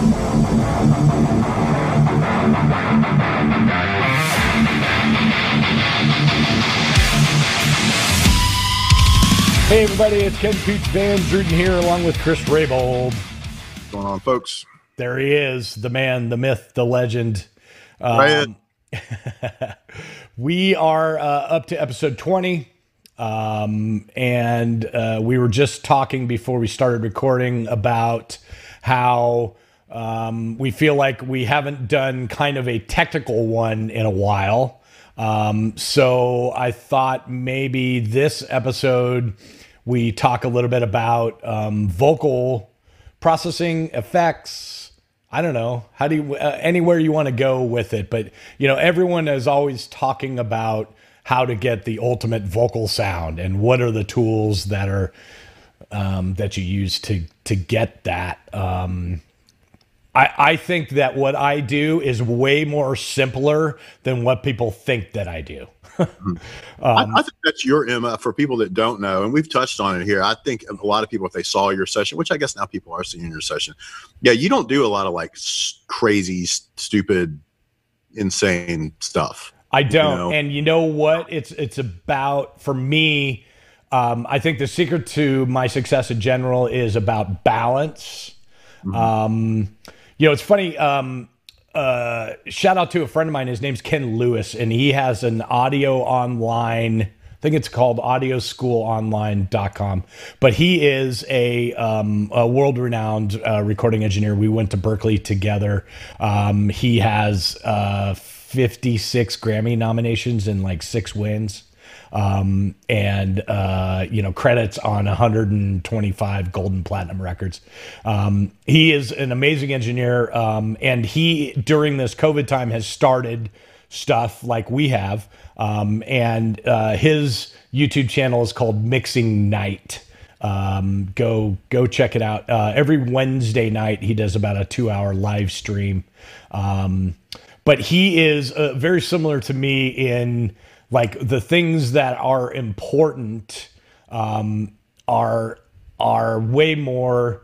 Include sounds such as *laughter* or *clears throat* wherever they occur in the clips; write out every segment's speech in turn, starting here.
Hey everybody, it's Ken Pooch Van Druten here along with Chris Rabold. What's going on, folks? There he is, the man, the myth, the legend. Um, *laughs* we are uh, up to episode 20. Um, and uh, we were just talking before we started recording about how um, we feel like we haven't done kind of a technical one in a while. Um, so I thought maybe this episode we talk a little bit about um, vocal processing effects. I don't know how do you uh, anywhere you want to go with it, but you know everyone is always talking about how to get the ultimate vocal sound and what are the tools that are um, that you use to to get that. Um, I, I think that what I do is way more simpler than what people think that I do. *laughs* um, I, I, think that's your Emma for people that don't know, and we've touched on it here. I think a lot of people, if they saw your session, which I guess now people are seeing your session, yeah, you don't do a lot of like crazy, stupid, insane stuff. I don't, you know? and you know what? It's it's about for me. Um, I think the secret to my success in general is about balance. Mm-hmm. Um, you know, it's funny. Um, uh, shout out to a friend of mine. His name's Ken Lewis, and he has an audio online. I think it's called audioschoolonline.com. But he is a, um, a world renowned uh, recording engineer. We went to Berklee together. Um, he has uh, 56 Grammy nominations and like six wins um, and uh, you know credits on 125 gold and platinum records. Um, he is an amazing engineer, um, and he during this COVID time has started stuff like we have, um, and uh, his YouTube channel is called Mixing Night. Um, go go check it out. Uh, every Wednesday night he does about a two hour live stream. Um, but he is uh, very similar to me in like the things that are important um, are are way more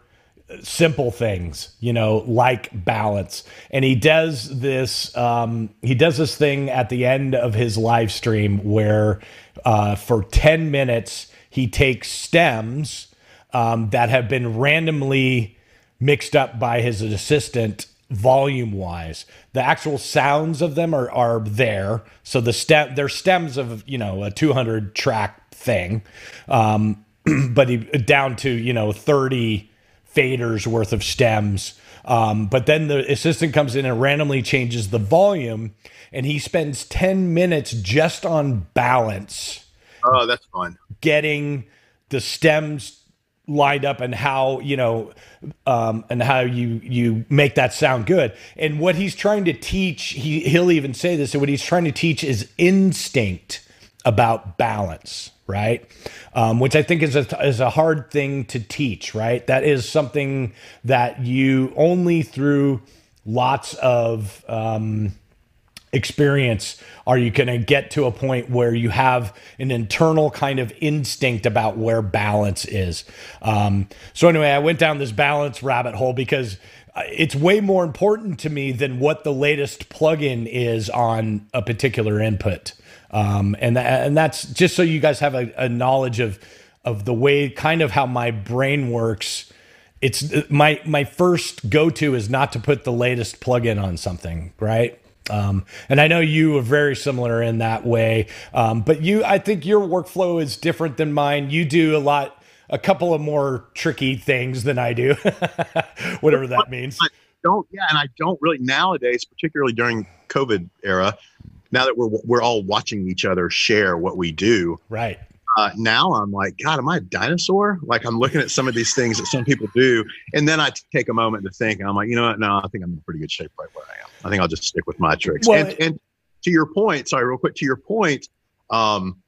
simple things you know like balance. And he does this um, he does this thing at the end of his live stream where uh, for 10 minutes he takes stems um, that have been randomly mixed up by his assistant volume wise. The actual sounds of them are are there. So the stem they're stems of you know a 200 track thing, um, *clears throat* but he, down to you know 30 faders worth of stems. Um, but then the assistant comes in and randomly changes the volume, and he spends 10 minutes just on balance. Oh, that's fun. Getting the stems lined up and how you know um, and how you you make that sound good. And what he's trying to teach he he'll even say this and what he's trying to teach is instinct about balance right? Um, which i think is a, is a hard thing to teach right? That is something that you only through lots of um, experience? Are you going to get to a point where you have an internal kind of instinct about where balance is? Um, so anyway i went down this balance rabbit hole because uh, it's way more important to me than what the latest plugin is on a particular input. Um, and, th- and that's just so you guys have a, a knowledge of of the way kind of how my brain works. It's uh, my my first go to is not to put the latest plugin on something right um, and I know you are very similar in that way. Um, but you, I think your workflow is different than mine. You do a lot, a couple of more tricky things than I do, *laughs* whatever that means. I don't, yeah. And I don't really nowadays, particularly during COVID era, now that we're, we're all watching each other share what we do. Right. Uh, now I'm like, God, am I a dinosaur? Like I'm looking at some of these things that some people do, and then I take a moment to think, and I'm like, you know what? No, I think I'm in pretty good shape right where I am. I think I'll just stick with my tricks. Well, and, and, to your point, sorry, real quick, to your point, um,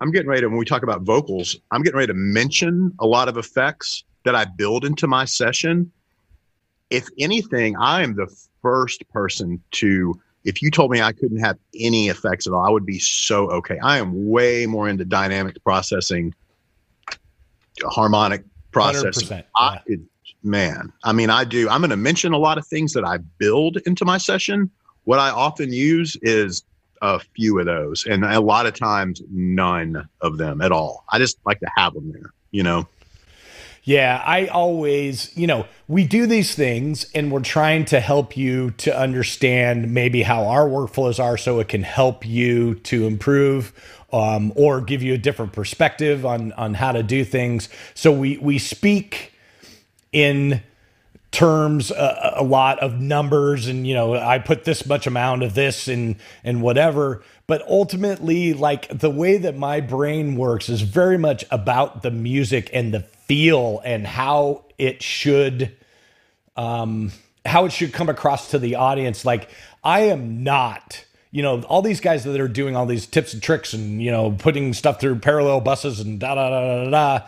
I'm getting ready to, when we talk about vocals, I'm getting ready to mention a lot of effects that I build into my session. If anything, I am the first person to, if you told me I couldn't have any effects at all, I would be so okay. I am way more into dynamic processing, harmonic processing. Yeah. I could man, I mean, I do. I'm going to mention a lot of things that I build into my session. What I often use is a few of those, and a lot of times none of them at all. I just like to have them there, you know. Yeah, I always, you know, we do these things and we're trying to help you to understand maybe how our workflows are so it can help you to improve um, or give you a different perspective on on how to do things. So we we speak in terms uh, a lot of numbers and you know I put this much amount of this and and whatever. But ultimately like the way that my brain works is very much about the music and the feel and how it should um how it should come across to the audience. Like I am not you know, all these guys that are doing all these tips and tricks and, you know, putting stuff through parallel buses and da da da da da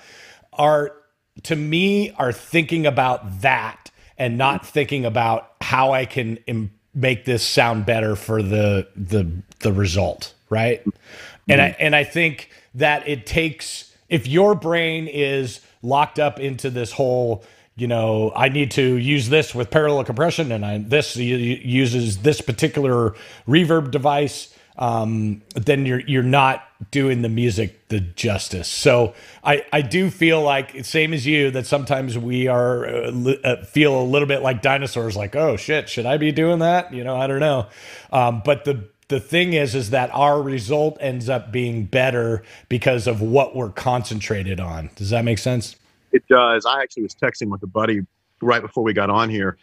are to me are thinking about that and not thinking about how I can Im- make this sound better for the the the result, right? Mm-hmm. And I and I think that it takes if your brain is locked up into this whole you know, I need to use this with parallel compression, and I, this uses this particular reverb device. Um, then you're you're not doing the music the justice. So I I do feel like same as you that sometimes we are uh, uh, feel a little bit like dinosaurs. Like oh shit, should I be doing that? You know, I don't know. Um, but the the thing is is that our result ends up being better because of what we're concentrated on. Does that make sense? It does. I actually was texting with a buddy right before we got on here,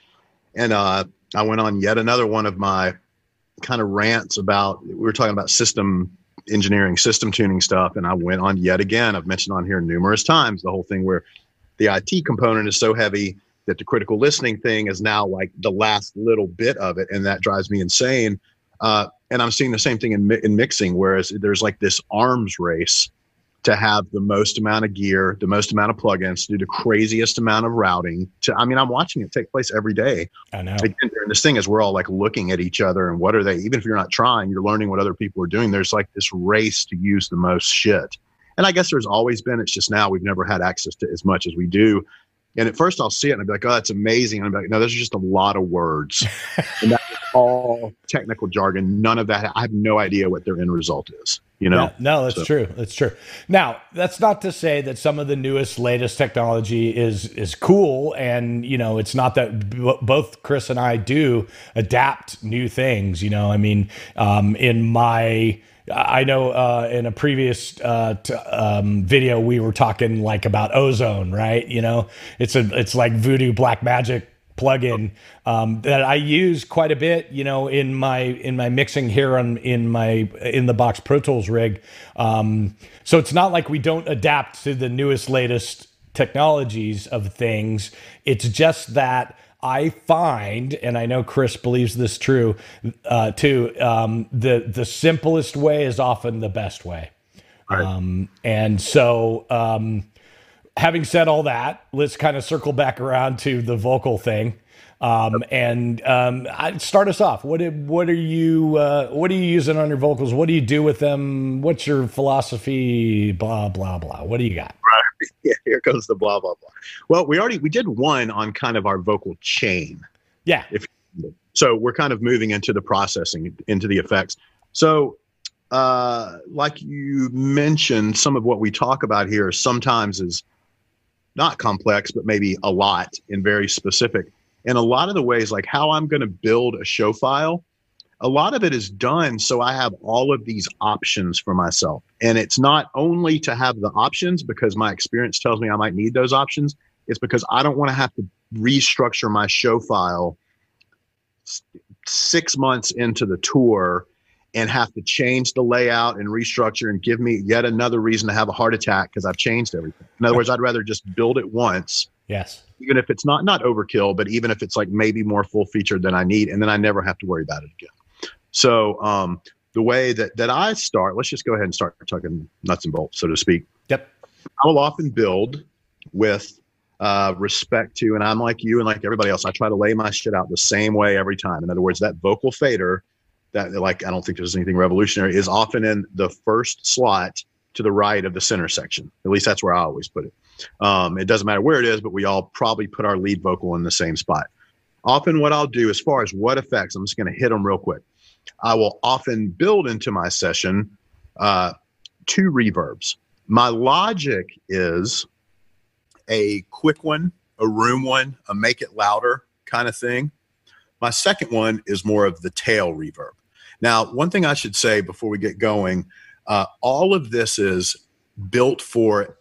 and uh, I went on yet another one of my kind of rants about. We were talking about system engineering, system tuning stuff, and I went on yet again. I've mentioned on here numerous times the whole thing where the IT component is so heavy that the critical listening thing is now like the last little bit of it, and that drives me insane. Uh, and I'm seeing the same thing in, in mixing, whereas there's like this arms race to have the most amount of gear, the most amount of plugins, to do the craziest amount of routing. To I mean, I'm watching it take place every day. I know. Again, and this thing is we're all like looking at each other and what are they? Even if you're not trying, you're learning what other people are doing. There's like this race to use the most shit. And I guess there's always been. It's just now we've never had access to as much as we do. And at first I'll see it and I'll be like, oh, that's amazing. And I'm like, no, those are just a lot of words. *laughs* and that's all technical jargon. None of that. I have no idea what their end result is. You know? Yeah, no, that's so. true. That's true. Now, that's not to say that some of the newest, latest technology is is cool. And, you know, it's not that b- both Chris and I do adapt new things. You know, I mean, um, in my I know uh, in a previous uh, t- um, video we were talking like about ozone, right? You know, it's a it's like voodoo black magic plugin um, that I use quite a bit, you know, in my in my mixing here on in my in the box Pro Tools rig. Um, so it's not like we don't adapt to the newest latest technologies of things. It's just that I find, and I know Chris believes this true uh, too. Um, the the simplest way is often the best way, right. um, and so um, having said all that, let's kind of circle back around to the vocal thing. Um, and um, start us off. What what are you uh, what are you using on your vocals? What do you do with them? What's your philosophy? Blah blah blah. What do you got? Right. *laughs* Yeah, here goes the blah blah blah. Well, we already we did one on kind of our vocal chain. Yeah. If so, we're kind of moving into the processing, into the effects. So, uh, like you mentioned, some of what we talk about here sometimes is not complex, but maybe a lot and very specific. And a lot of the ways, like how I'm going to build a show file, a lot of it is done so I have all of these options for myself. And it's not only to have the options because my experience tells me I might need those options, it's because I don't want to have to restructure my show file six months into the tour and have to change the layout and restructure and give me yet another reason to have a heart attack because I've changed everything. In other words, I'd rather just build it once. Yes. Even if it's not not overkill, but even if it's like maybe more full featured than I need, and then I never have to worry about it again. So um, the way that that I start, let's just go ahead and start talking nuts and bolts, so to speak. Yep. I will often build with uh, respect to, and I'm like you and like everybody else. I try to lay my shit out the same way every time. In other words, that vocal fader that like I don't think there's anything revolutionary is often in the first slot to the right of the center section. At least that's where I always put it. Um, it doesn't matter where it is, but we all probably put our lead vocal in the same spot. Often, what I'll do as far as what effects, I'm just going to hit them real quick. I will often build into my session uh, two reverbs. My logic is a quick one, a room one, a make it louder kind of thing. My second one is more of the tail reverb. Now, one thing I should say before we get going uh, all of this is built for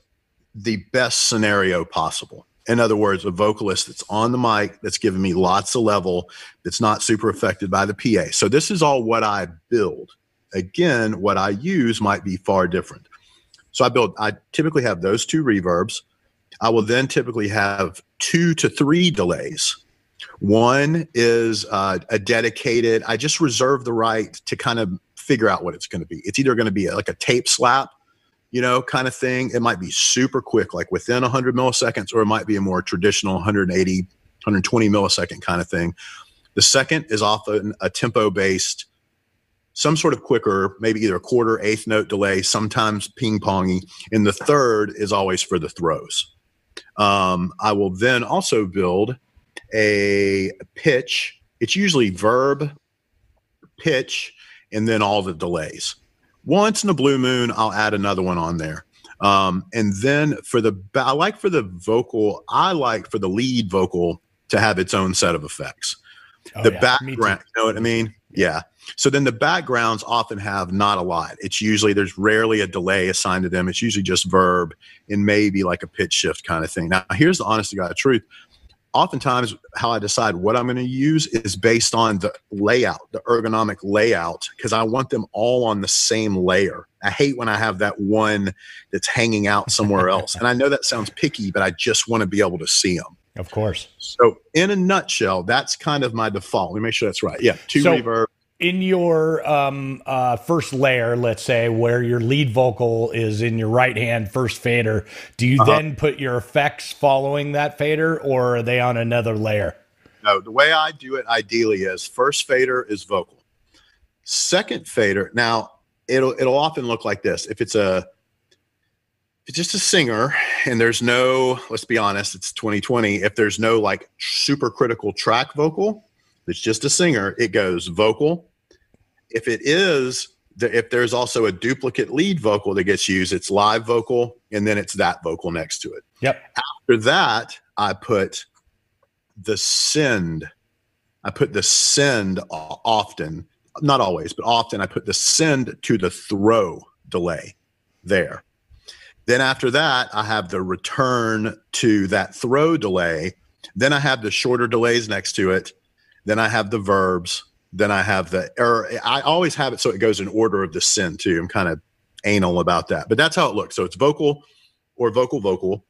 the best scenario possible. In other words, a vocalist that's on the mic, that's giving me lots of level, that's not super affected by the PA. So, this is all what I build. Again, what I use might be far different. So, I build, I typically have those two reverbs. I will then typically have two to three delays. One is uh, a dedicated, I just reserve the right to kind of figure out what it's going to be. It's either going to be like a tape slap, you know, kind of thing. It might be super quick, like within 100 milliseconds, or it might be a more traditional 180, 120 millisecond kind of thing. The second is often a tempo based, some sort of quicker, maybe either a quarter, eighth note delay, sometimes ping pongy. And the third is always for the throws. Um, I will then also build a pitch. It's usually verb, pitch, and then all the delays. Once in a blue moon, I'll add another one on there. Um, and then for the, I like for the vocal, I like for the lead vocal to have its own set of effects. Oh, the yeah, background, you know what I mean? Yeah. So then the backgrounds often have not a lot. It's usually there's rarely a delay assigned to them. It's usually just verb and maybe like a pitch shift kind of thing. Now, here's the honest to God truth oftentimes how I decide what I'm going to use is based on the layout, the ergonomic layout, because I want them all on the same layer. I hate when I have that one that's hanging out somewhere else. and I know that sounds picky, but I just want to be able to see them. Of course. So, in a nutshell, that's kind of my default. Let me make sure that's right. Yeah, two so, reverb, in your um, uh, first layer, let's say, where your lead vocal is in your right hand first fader, do you uh-huh. then put your effects following that fader or are they on another layer? No, the way I do it ideally is first fader is vocal. Second fader, now it'll it'll often look like this. If it's a if it's just a singer and there's no, let's be honest, it's 2020. If there's no like super critical track vocal, it's just a singer, it goes vocal, if it is, if there's also a duplicate lead vocal that gets used, it's live vocal and then it's that vocal next to it. Yep. After that, I put the send. I put the send often, not always, but often I put the send to the throw delay there. Then after that, I have the return to that throw delay. Then I have the shorter delays next to it. Then I have the verbs then I have the or I always have it so it goes in order of the send too. I'm kind of anal about that, but that's how it looks. So it's vocal or vocal vocal.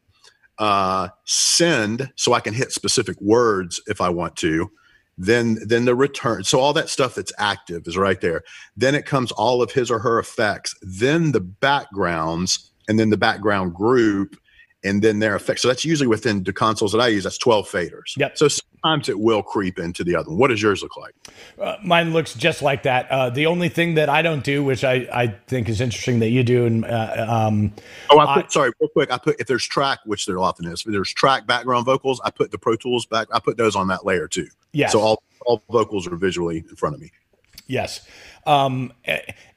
Uh, send so I can hit specific words if I want to. Then then the return. So all that stuff that's active is right there. Then it comes all of his or her effects. Then the backgrounds and then the background group and then their effects. So that's usually within the consoles that I use. That's 12 faders. Yep. So sometimes it will creep into the other one. What does yours look like? Uh, mine looks just like that. Uh, the only thing that I don't do, which I, I think is interesting that you do, and uh, um, oh, I put I, sorry, real quick. I put if there's track, which there often is. If there's track background vocals, I put the Pro Tools back. I put those on that layer too. Yeah. So all all vocals are visually in front of me. Yes. Um,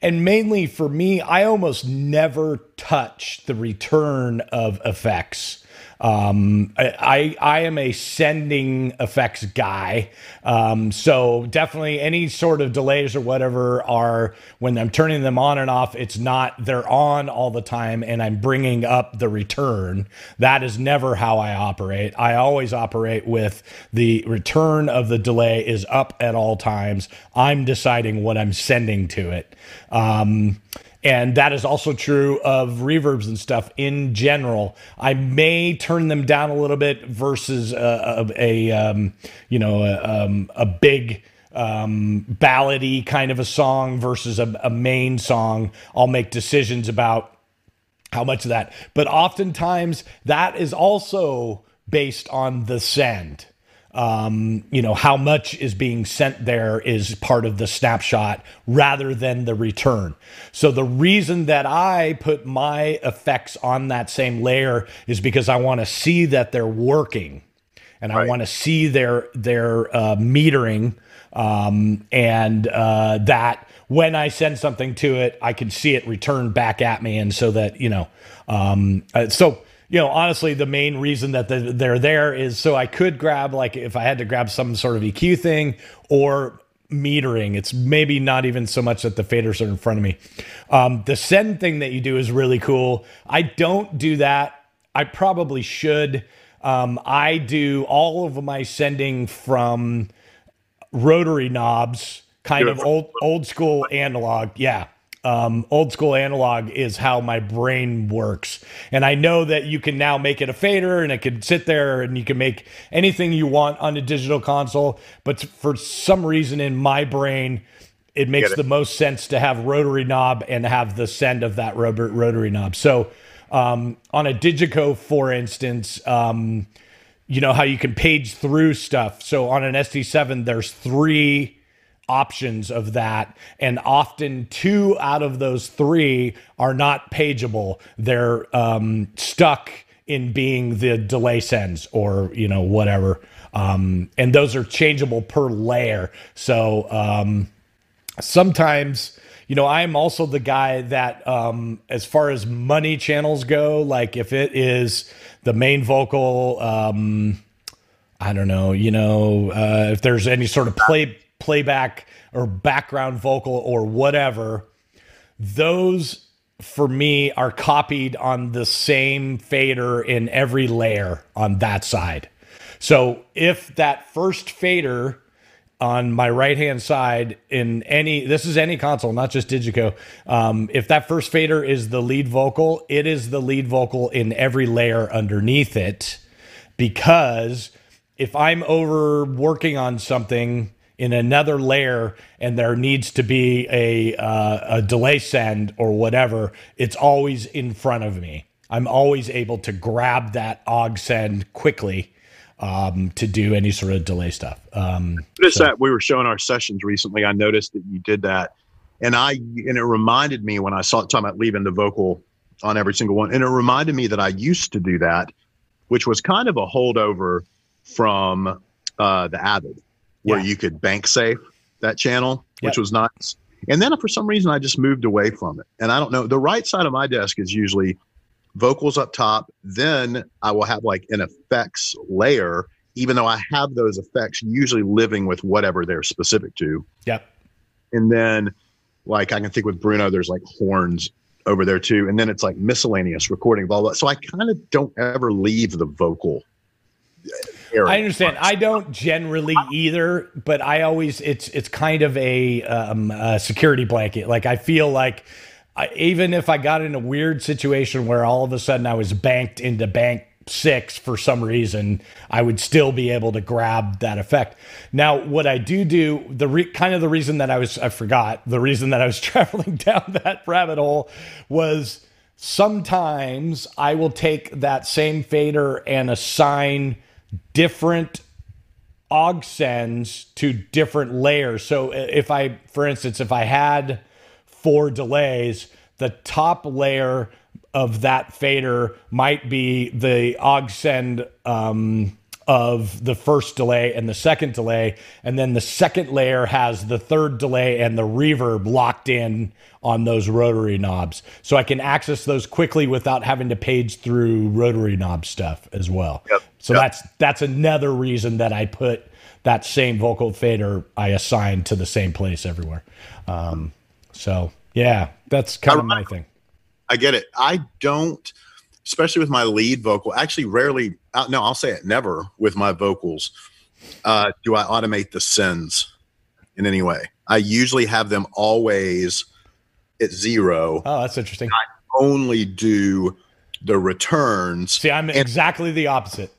and mainly for me, I almost never touch the return of effects. Um, I, I am a sending effects guy. Um, so definitely any sort of delays or whatever are when I'm turning them on and off, it's not, they're on all the time and I'm bringing up the return. That is never how I operate. I always operate with the return of the delay is up at all times. I'm deciding what I'm sending to it. Um, and that is also true of reverbs and stuff in general. I may turn them down a little bit versus a, a, a um, you know a, um, a big um, ballady kind of a song versus a, a main song. I'll make decisions about how much of that. But oftentimes that is also based on the send. Um, you know, how much is being sent there is part of the snapshot rather than the return. So the reason that I put my effects on that same layer is because I want to see that they're working and I want to see their their uh, metering um, and uh, that when I send something to it, I can see it return back at me, and so that you know, um, uh, so you know, honestly, the main reason that they're there is so I could grab, like, if I had to grab some sort of EQ thing or metering. It's maybe not even so much that the faders are in front of me. Um, the send thing that you do is really cool. I don't do that. I probably should. Um, I do all of my sending from rotary knobs, kind of old old school analog. Yeah um, old school analog is how my brain works. And I know that you can now make it a fader and it can sit there and you can make anything you want on a digital console. But for some reason in my brain, it makes it. the most sense to have rotary knob and have the send of that rotary knob. So um, on a DiGiCo, for instance, um, you know how you can page through stuff. So on an SD7, there's three options of that. And often two out of those three are not pageable. They're um, stuck in being the delay sends or you know whatever. Um, and those are changeable per layer. So um, sometimes you know i'm also the guy that um, as far as money channels go like if it is the main vocal um, i don't know you know uh, if there's any sort of play playback or background vocal or whatever, those for me are copied on the same fader in every layer on that side. So if that first fader on my right hand side in any this is any console not just DiGiCo um, if that first fader is the lead vocal it is the lead vocal in every layer underneath it because if i'm over working on something in another layer and there needs to be a uh, a delay send or whatever, it's always in front of me. I'm always able to grab that og send quickly um, to do any sort of delay stuff. Um, noticed so. that we were showing our sessions recently. I noticed that you did that, and I and it reminded me when I saw it talking about leaving the vocal on every single one, and it reminded me that I used to do that, which was kind of a holdover from uh, the Avid where yeah. you could bank safe that channel, yep. which was nice. And then for some reason, I just moved away from it. And I don't know. The right side of my desk is usually vocals up top. Then I will have like an effects layer, even though I have those effects usually living with whatever they're specific to. Yep. And then, like, I can think with Bruno, there's like horns over there too. And then it's like miscellaneous recording, blah, blah. So I kind of don't ever leave the vocal I understand. I don't generally either, but I always it's it's kind of a, um, a security blanket. Like I feel like I, even if I got in a weird situation where all of a sudden I was banked into bank six for some reason, I would still be able to grab that effect. Now, what I do do, the re- kind of the reason that I was, I forgot, the reason that I was *laughs* traveling down that rabbit hole was sometimes I will take that same fader and assign different og sends to different layers. So if I, for instance, if I had four delays, the top layer of that fader might be the og send um, of the first delay and the second delay. And then the second layer has the third delay and the reverb locked in on those rotary knobs. So I can access those quickly without having to page through rotary knob stuff as well. Yep. So yep. that's that's another reason that I put that same vocal fader I assign to the same place everywhere. Um, so yeah, that's kind I, of my thing. I get it. I don't especially with my lead vocal. Actually, rarely. Uh, no, I'll say it. Never with my vocals uh, do I automate the sends in any way. I usually have them always at zero. Oh, that's interesting. I only do the returns. See, I'm and, exactly the opposite.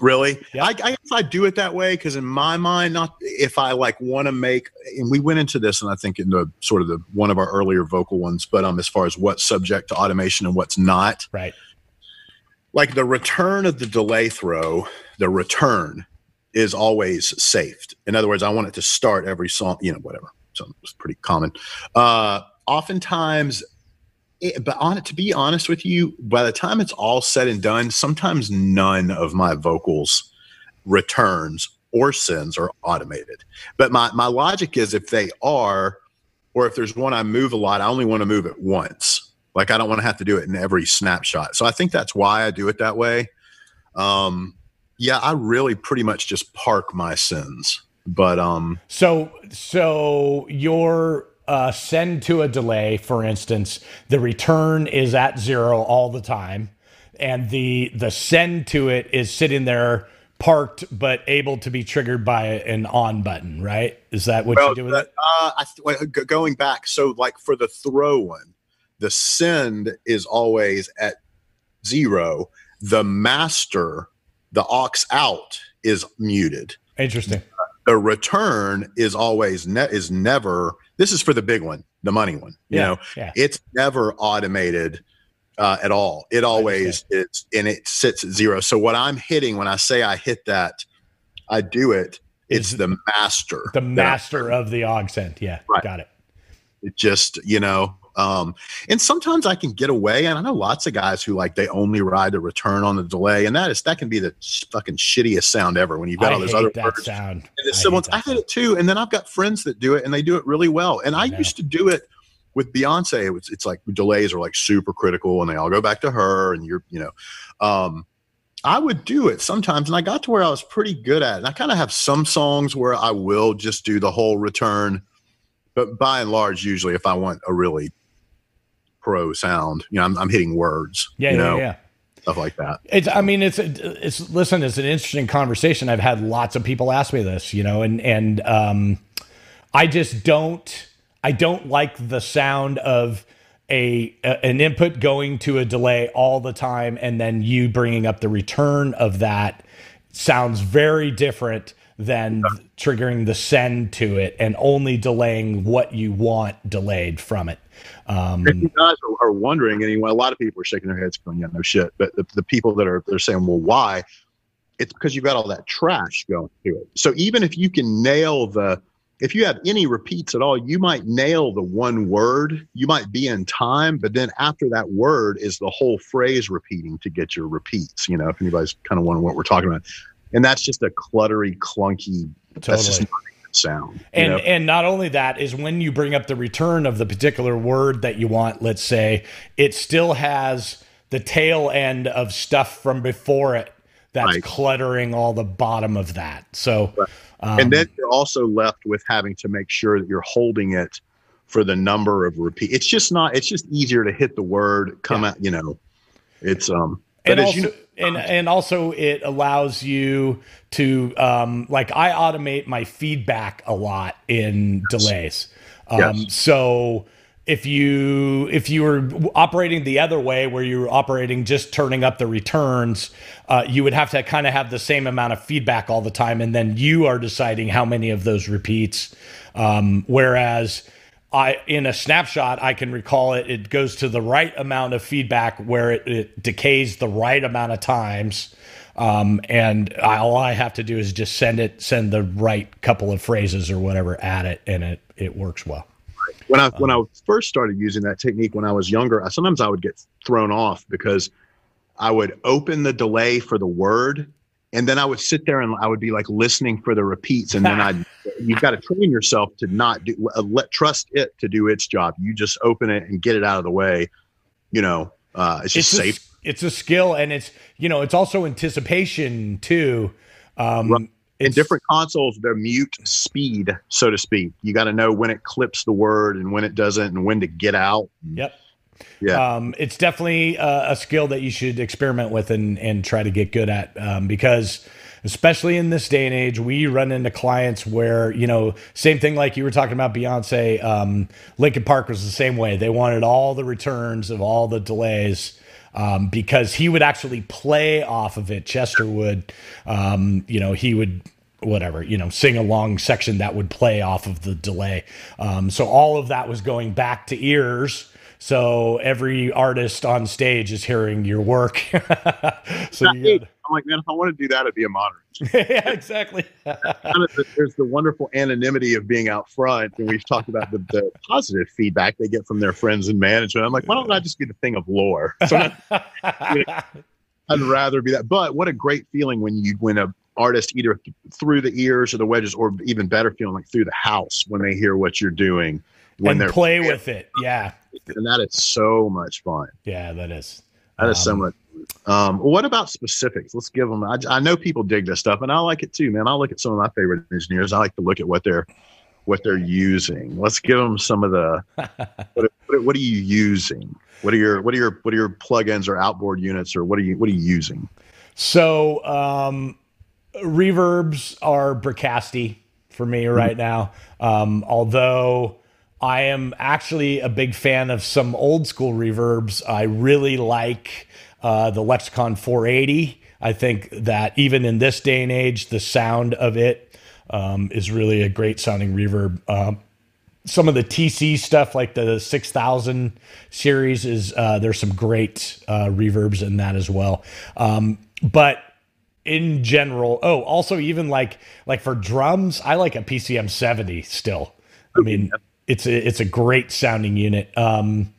Really? Yep. I, I guess I do it that way because in my mind, not if I like want to make. And we went into this, and I think in the sort of the one of our earlier vocal ones, but um, as far as what's subject to automation and what's not, right? like the return of the delay throw, the return is always saved. In other words, I want it to start every song, you know, whatever. So it's pretty common. Uh, oftentimes, it, but on it, to be honest with you, by the time it's all said and done, sometimes none of my vocals returns or sends are automated. But my, my logic is if they are, or if there's one I move a lot, I only want to move it once. Like I don't want to have to do it in every snapshot. So I think that's why I do it that way. Um, yeah, I really pretty much just park my sins But um so so your uh, send to a delay, for instance, the return is at zero all the time, and the the send to it is sitting there parked but able to be triggered by an on button, right? Is that what well, you do with it? Uh, I, going back, so like for the throw one, the send is always at zero. The master, the aux out, is muted. Interesting. The return is always ne- is never. This is for the big one, the money one. You yeah, know, yeah. it's never automated uh, at all. It always is, and it sits at zero. So what I'm hitting when I say I hit that, I do it. It's the master. The master of the aux send. Yeah, right. got it. It just you know, um, and sometimes I can get away. And I know lots of guys who like they only ride the return on the delay, and that is that can be the fucking shittiest sound ever when you've got I all those other that words. Sound. And I, I hate it too. And then I've got friends that do it, and they do it really well. And I, I used to do it with Beyonce, it's, it's like delays are like super critical and they all go back to her and you're, you know, um, I would do it sometimes. And I got to where I was pretty good at it. And I kind of have some songs where I will just do the whole return. But by and large, usually if I want a really pro sound, you know, I'm, I'm hitting words. Yeah, you know, yeah, yeah. Stuff like that. It's, I mean, it's, it's, listen, it's an interesting conversation. I've had lots of people ask me this, you know, and, and, um, I just don't, I don't like the sound of a, a, an input going to a delay all the time and then you bringing up the return of that sounds very different than yeah. triggering the send to it and only delaying what you want delayed from it. Um, if you guys are, are, wondering, anyway, a lot of people are shaking their heads, going, "Yeah, no shit." But the, the people that are they're saying, "Well, why?" It's because you've got all that trash going through it. So even if you can nail the if you have any repeats at all, you might nail the one word. You might be in time, but then after that word is the whole phrase repeating to get your repeats. You know, if anybody's kind of wondering what we're talking about, and that's just a cluttery, clunky. Totally. That's just not sound. And know? and not only that is when you bring up the return of the particular word that you want. Let's say it still has the tail end of stuff from before it that's right. cluttering all the bottom of that. So. Right um, and then you're also left with having to make sure that you're holding it for the number of repeat. It's just not. It's just easier to hit the word, come yeah. out. You know, it's um. and also, you know, and and also it allows you to um like I automate my feedback a lot in yes. delays. Um, yes. so if you if you were operating the other way where you were operating just turning up the returns uh, you would have to kind of have the same amount of feedback all the time and then you are deciding how many of those repeats um, whereas I in a snapshot I can recall it. It goes to the right amount of feedback where it, it decays the right amount of times. Um, and I, all I have to do is just send it send the right couple of phrases or whatever at it and it it works well. When I when I um, first started using that technique when I was younger, I, sometimes I would get thrown off because I would open the delay for the word, and then I would sit there and I would be like listening for the repeats, and then I *laughs* you've got to train yourself to not do uh, let trust it to do its job. You just open it and get it out of the way. You know, uh, it's just it's safe. A, it's a skill, and it's you know it's also anticipation too. Um, right in different consoles, their mute speed, so to speak. You got to know when it clips the word and when it doesn't, and when to get out. Yep. Yeah. Um, it's definitely a, a, skill that you should experiment with and and try to get good at um, because especially in this day and age, we run into clients where, you know, same thing like you were talking about Beyonce, um, Linkin Park was the same way. They wanted all the returns of all the delays um, because he would actually play off of it. Chester would, um, you know, he would whatever you know sing a long section that would play off of the delay um, so all of that was going back to ears So every artist on stage is hearing your work. *laughs* so you gotta, I'm like, man, if I want to do that, it'd be a modern. *laughs* yeah, exactly. There's the wonderful anonymity of being out front, and we've talked about the, the, *laughs* positive feedback they get from their friends and management. I'm like, why don't I just be the thing of lore? So I'd rather be that. But what a great feeling when you when a artist either th- through the ears or the wedges, or even better feeling like through the house when they hear what you're doing. When and they play with it, yeah, and that is so much fun. Yeah, that is. That is um, so much. Um, what about specifics? Let's give them. I, I, know people dig this stuff, and I like it too, man. I look at some of my favorite engineers. I like to look at what they're what they're using. Let's give them some of the. *laughs* what, what, what, are you using? What are your what are your what are your plugins or outboard units or what are you what are you using? So um, reverbs are Bricasti for me mm-hmm. right now. Um, although I am actually a big fan of some old school reverbs. I really like uh, the Lexicon 480. I think that even in this day and age, the sound of it um, is really a great sounding reverb. Um, some of the TC stuff, like the 6000 series, is uh, there's some great uh, reverbs in that as well. Um, but in general, oh, also even like like for drums, I like a PCM 70 still. I mean, it's a it's a great sounding unit. Um,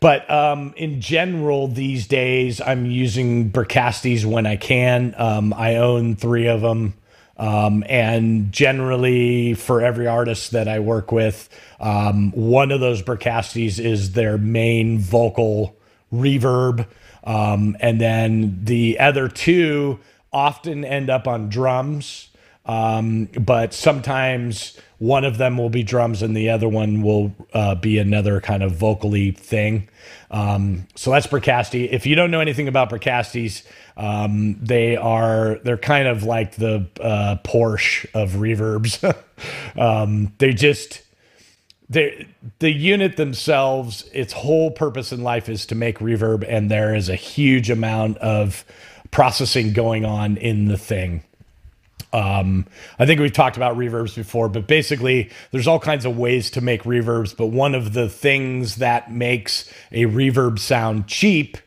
but um, in general, these days, I'm using Bricastis when I can. Um, I own three of them. Um, and generally, for every artist that I work with, um, one of those Bricastis is their main vocal reverb. Um, and then the other two often end up on drums. Um, but sometimes one of them will be drums and the other one will uh, be another kind of vocally thing. Um, so that's Bricasti. If you don't know anything about Bricastis, um, they are they're kind of like the uh, Porsche of reverbs. *laughs* um, they just they the unit themselves, its whole purpose in life is to make reverb, and there is a huge amount of processing going on in the thing. Um, I think we've talked about reverbs before, but basically, there's all kinds of ways to make reverbs. But one of the things that makes a reverb sound cheap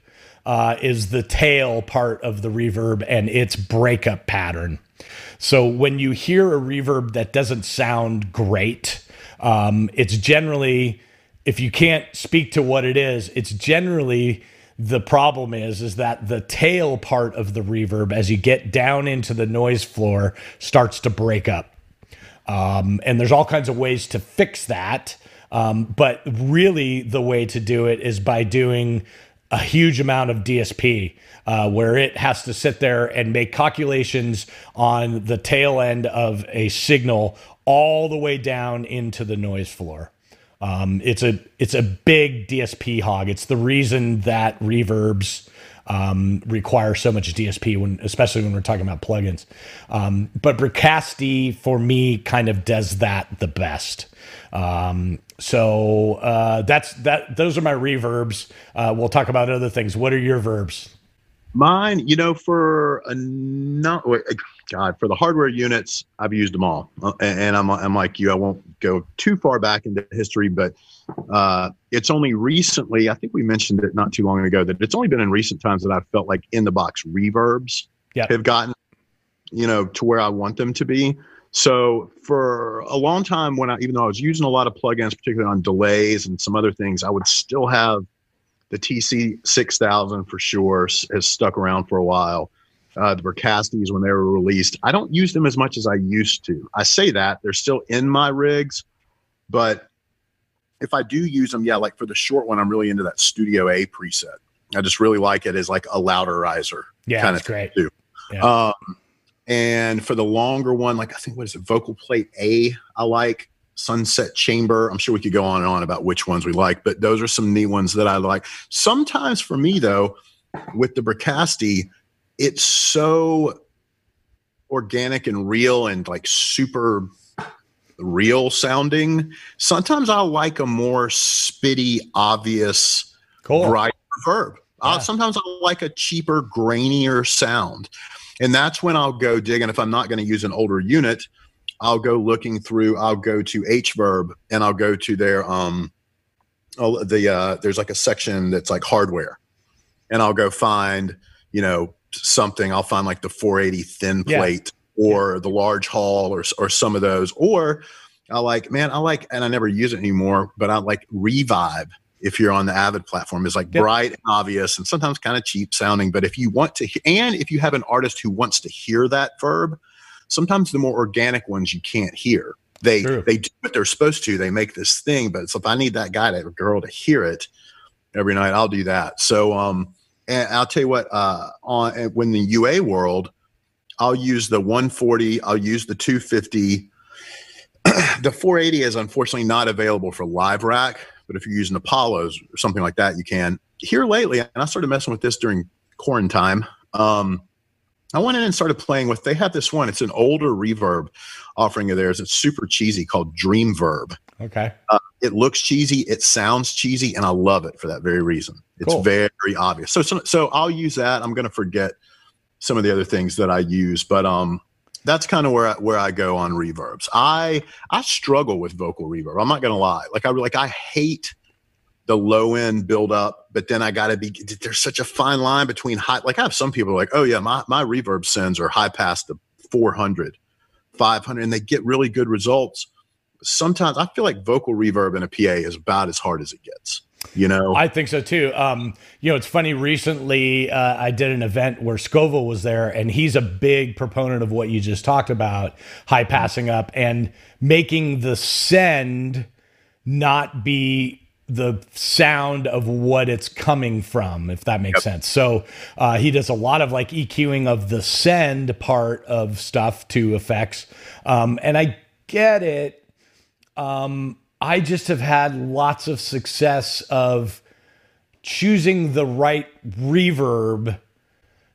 uh, is the tail part of the reverb and its breakup pattern. So when you hear a reverb that doesn't sound great, um, it's generally, if you can't speak to what it is, it's generally the problem is is that the tail part of the reverb as you get down into the noise floor starts to break up. Um, and there's all kinds of ways to fix that. Um, but really the way to do it is by doing a huge amount of dsp uh, where it has to sit there and make calculations on the tail end of a signal all the way down into the noise floor um, it's a it's a big DSP hog. It's the reason that reverbs um, require so much DSP when, especially when we're talking about plugins. Um, but Bricasti for me kind of does that the best. Um, so uh, that's that. Those are my reverbs. Uh, we'll talk about other things. What are your verbs? Mine, you know, for a not God for the hardware units, I've used them all, uh, and I'm I'm like you. I won't go too far back into history, but uh, it's only recently. I think we mentioned it not too long ago that it's only been in recent times that I've felt like in the box reverbs yep. have gotten, you know, to where I want them to be. So for a long time, when I even though I was using a lot of plugins, particularly on delays and some other things, I would still have the TC six thousand for sure has stuck around for a while. Uh, the Bricastis when they were released, I don't use them as much as I used to. I say that they're still in my rigs, but if I do use them, yeah, like for the short one, I'm really into that Studio A preset. I just really like it as like a louderizer. Yeah, kind of great. Too. Yeah. Um, and for the longer one, like I think what is it, Vocal Plate A, I like. Sunset Chamber. I'm sure we could go on and on about which ones we like, but those are some neat ones that I like. Sometimes for me though, with the Bricasti, it's so organic and real and like super real sounding. Sometimes I like a more spitty, obvious, cool. bright verb. Yeah. Uh, sometimes I like a cheaper, grainier sound. And that's when I'll go dig. And if I'm not going to use an older unit, I'll go looking through, I'll go to H verb and I'll go to their um oh, the uh, there's like a section that's like hardware, and I'll go find you know something. I'll find like the 480 thin plate yeah. or yeah. the large hall or or some of those. Or I like man, I like and I never use it anymore, but I like ReVibe If you're on the Avid platform, is like yep. bright and obvious and sometimes kind of cheap sounding. But if you want to, and if you have an artist who wants to hear that verb, sometimes the more organic ones you can't hear. They True. they do what they're supposed to. They make this thing, but so if I need that guy to girl to hear it every night, I'll do that. So um, and I'll tell you what, uh, on when the UA world, I'll use the 140, I'll use the 250. *clears throat* the 480 is unfortunately not available for live rack, but if you're using Apollos or something like that, you can. Here lately, and I started messing with this during quarantine. Um, I went in and started playing with. They have this one. It's an older reverb offering of theirs. It's super cheesy called Dream Verb. Okay. Uh, it looks cheesy. It sounds cheesy, and I love it for that very reason. It's cool. very obvious. So, so, so I'll use that. I'm going to forget some of the other things that I use, but um, that's kind of where I, where I go on reverbs. I I struggle with vocal reverb. I'm not going to lie. Like I like I hate the low end build up, but then I got to be, there's such a fine line between high. Like I have some people like, oh yeah, my, my reverb sends are high past the 400, 500, and they get really good results. Sometimes I feel like vocal reverb in a PA is about as hard as it gets. You know, I think so too. Um, you know, it's funny. Recently, uh, I did an event where Scovill was there, and he's a big proponent of what you just talked about, high passing up and making the send not be the sound of what it's coming from, if that makes yep. sense. So uh, he does a lot of like EQing of the send part of stuff to effects. Um, and I get it. Um, I just have had lots of success of choosing the right reverb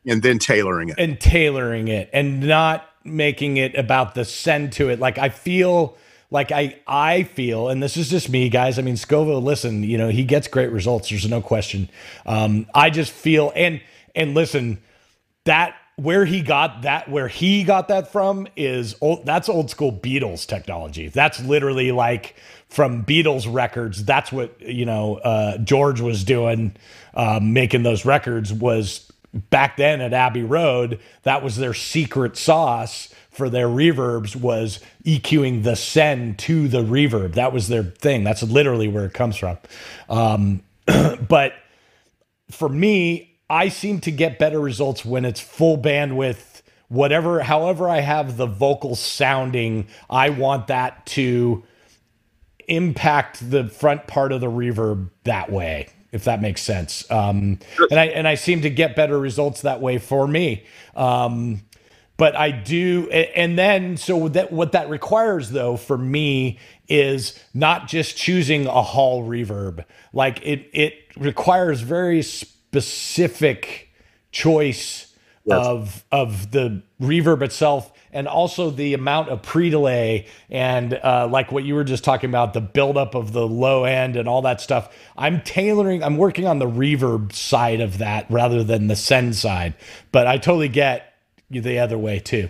and then tailoring it and tailoring it and not making it about the send to it. Like I feel like I I feel, and this is just me, guys. I mean, Scovill, listen, you know, he gets great results. There's no question. Um, I just feel and and listen, that where he got that where he got that from is old that's old school Beatles technology. That's literally like from Beatles records. That's what you know uh, George was doing, um, making those records was back then at Abbey Road. That was their secret sauce for their reverbs was EQing the send to the reverb. That was their thing. That's literally where it comes from. Um, *clears throat* but for me, I seem to get better results when it's full bandwidth, whatever, however, I have the vocal sounding, I want that to impact the front part of the reverb that way if that makes sense. Um, and I and I seem to get better results that way for me. Um, but I do, and then so that what that requires though for me is not just choosing a hall reverb. Like it, it requires very specific choice yes. of of the reverb itself and also the amount of pre-delay and uh, like what you were just talking about the buildup of the low end and all that stuff i'm tailoring i'm working on the reverb side of that rather than the send side but i totally get the other way too.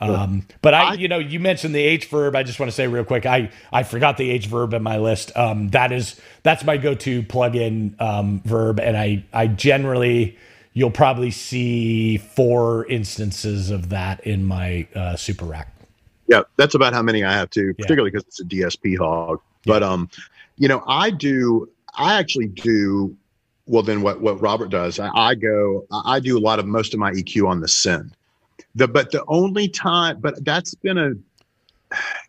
Um, but I, you know, you mentioned the H verb. I just want to say real quick, I I forgot the H verb in my list. Um, that is that's my go-to plugin um, verb, and I I generally you'll probably see four instances of that in my uh, super rack. Yeah, that's about how many I have too, particularly because it's a DSP hog. Yeah. But um, you know, I do. I actually do well. Then what what Robert does, I, I go. I do a lot of most of my EQ on the send. The but the only time, but that's been a.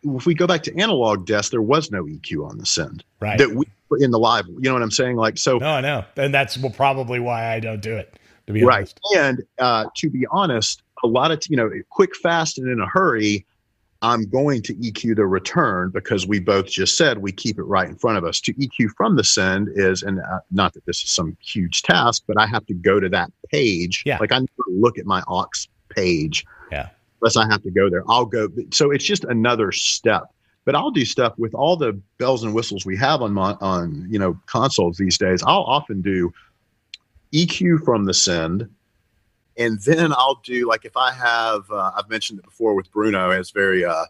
If we go back to analog desk, there was no EQ on the send. Right. That we put in the live. You know what I'm saying? Like so. No, I know, and that's probably why I don't do it. To be right. honest. And uh, to be honest, a lot of you know, quick, fast, and in a hurry. I'm going to EQ the return because we both just said we keep it right in front of us. To EQ from the send is, and uh, not that this is some huge task, but I have to go to that page. Yeah. Like I look at my aux page. Yeah. Unless I have to go there, I'll go. So it's just another step. But I'll do stuff with all the bells and whistles we have on my, on you know consoles these days. I'll often do EQ from the send, and then I'll do like if I have uh, I've mentioned it before with Bruno. It's very uh,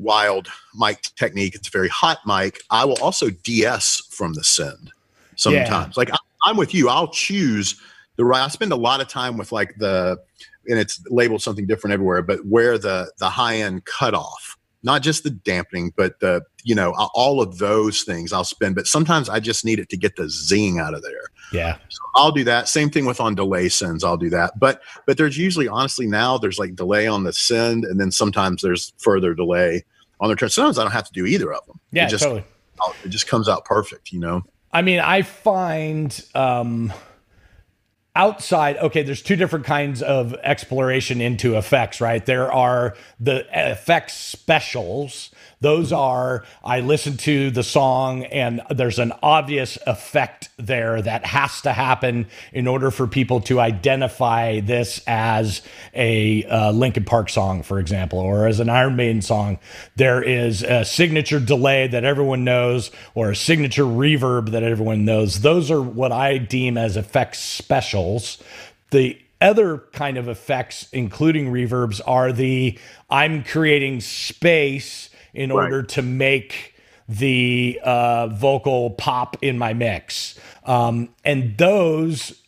wild mic technique. It's a very hot mic. I will also DS from the send sometimes. Yeah. Like I, am with you. I'll choose the right. I spend a lot of time with like the, and it's labeled something different everywhere, but where the the high end cutoff not just the dampening, but the you know all of those things I'll spend. But sometimes I just need it to get the zing out of there. Yeah, so I'll do that. Same thing with on delay sends. I'll do that. But but there's usually honestly now there's like delay on the send, and then sometimes there's further delay on the return. Sometimes I don't have to do either of them. Yeah, it just, totally. It just comes out perfect. You know. I mean, I find. um outside okay there's two different kinds of exploration into effects right? There are the effects specials those are, I listen to the song and there's an obvious effect there that has to happen in order for people to identify this as a uh, Linkin Park song, for example, or as an Iron Maiden song. There is a signature delay that everyone knows or a signature reverb that everyone knows. Those are what I deem as effects specials. The other kind of effects, including reverbs, are the I'm creating space in right. order to make the uh, vocal pop in my mix. Um, and those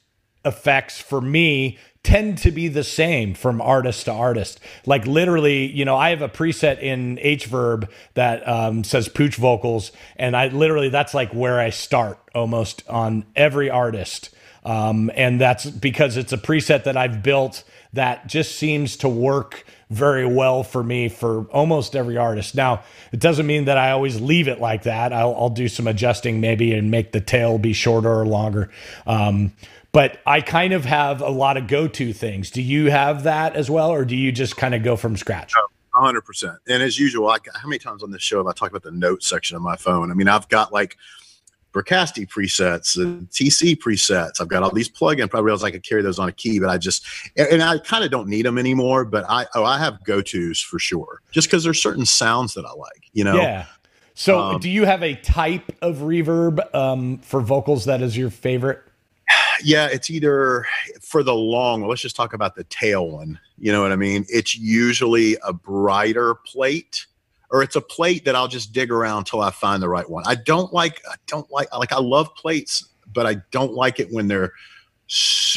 effects for me tend to be the same from artist to artist. Like literally, you know, I have a preset in H-Verb that um, says pooch vocals, and I literally that's like where I start almost on every artist. Um, and that's because it's a preset that I've built that just seems to work very well for me for almost every artist. Now, it doesn't mean that I always leave it like that. I'll, I'll do some adjusting maybe and make the tail be shorter or longer. Um, but I kind of have a lot of go to things. Do you have that as well, or do you just kind of go from scratch? hundred percent. And as usual, I, how many times on this show have I talked about the notes section of my phone? I mean, I've got like Bricasti presets and TC presets. I've got all these plugins. Probably realize I could carry those on a key, but I just and I kind of don't need them anymore. But I oh I have go tos for sure, just because there's certain sounds that I like. You know. Yeah. So, um, do you have a type of reverb um, for vocals that is your favorite? Yeah, it's either for the long. Let's just talk about the tail one. You know what I mean? It's usually a brighter plate or it's a plate that I'll just dig around till I find the right one. I don't like I don't like like I love plates, but I don't like it when they're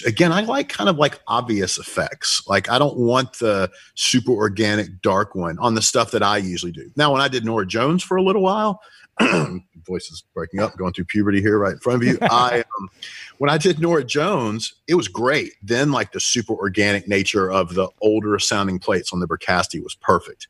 again I like kind of like obvious effects. Like I don't want the super organic dark one on the stuff that I usually do. Now when I did Norah Jones for a little while, *clears throat* voice is breaking up, going through puberty here right in front of you. *laughs* I um, when I did Norah Jones, it was great. Then like the super organic nature of the older sounding plates on the Bricasti was perfect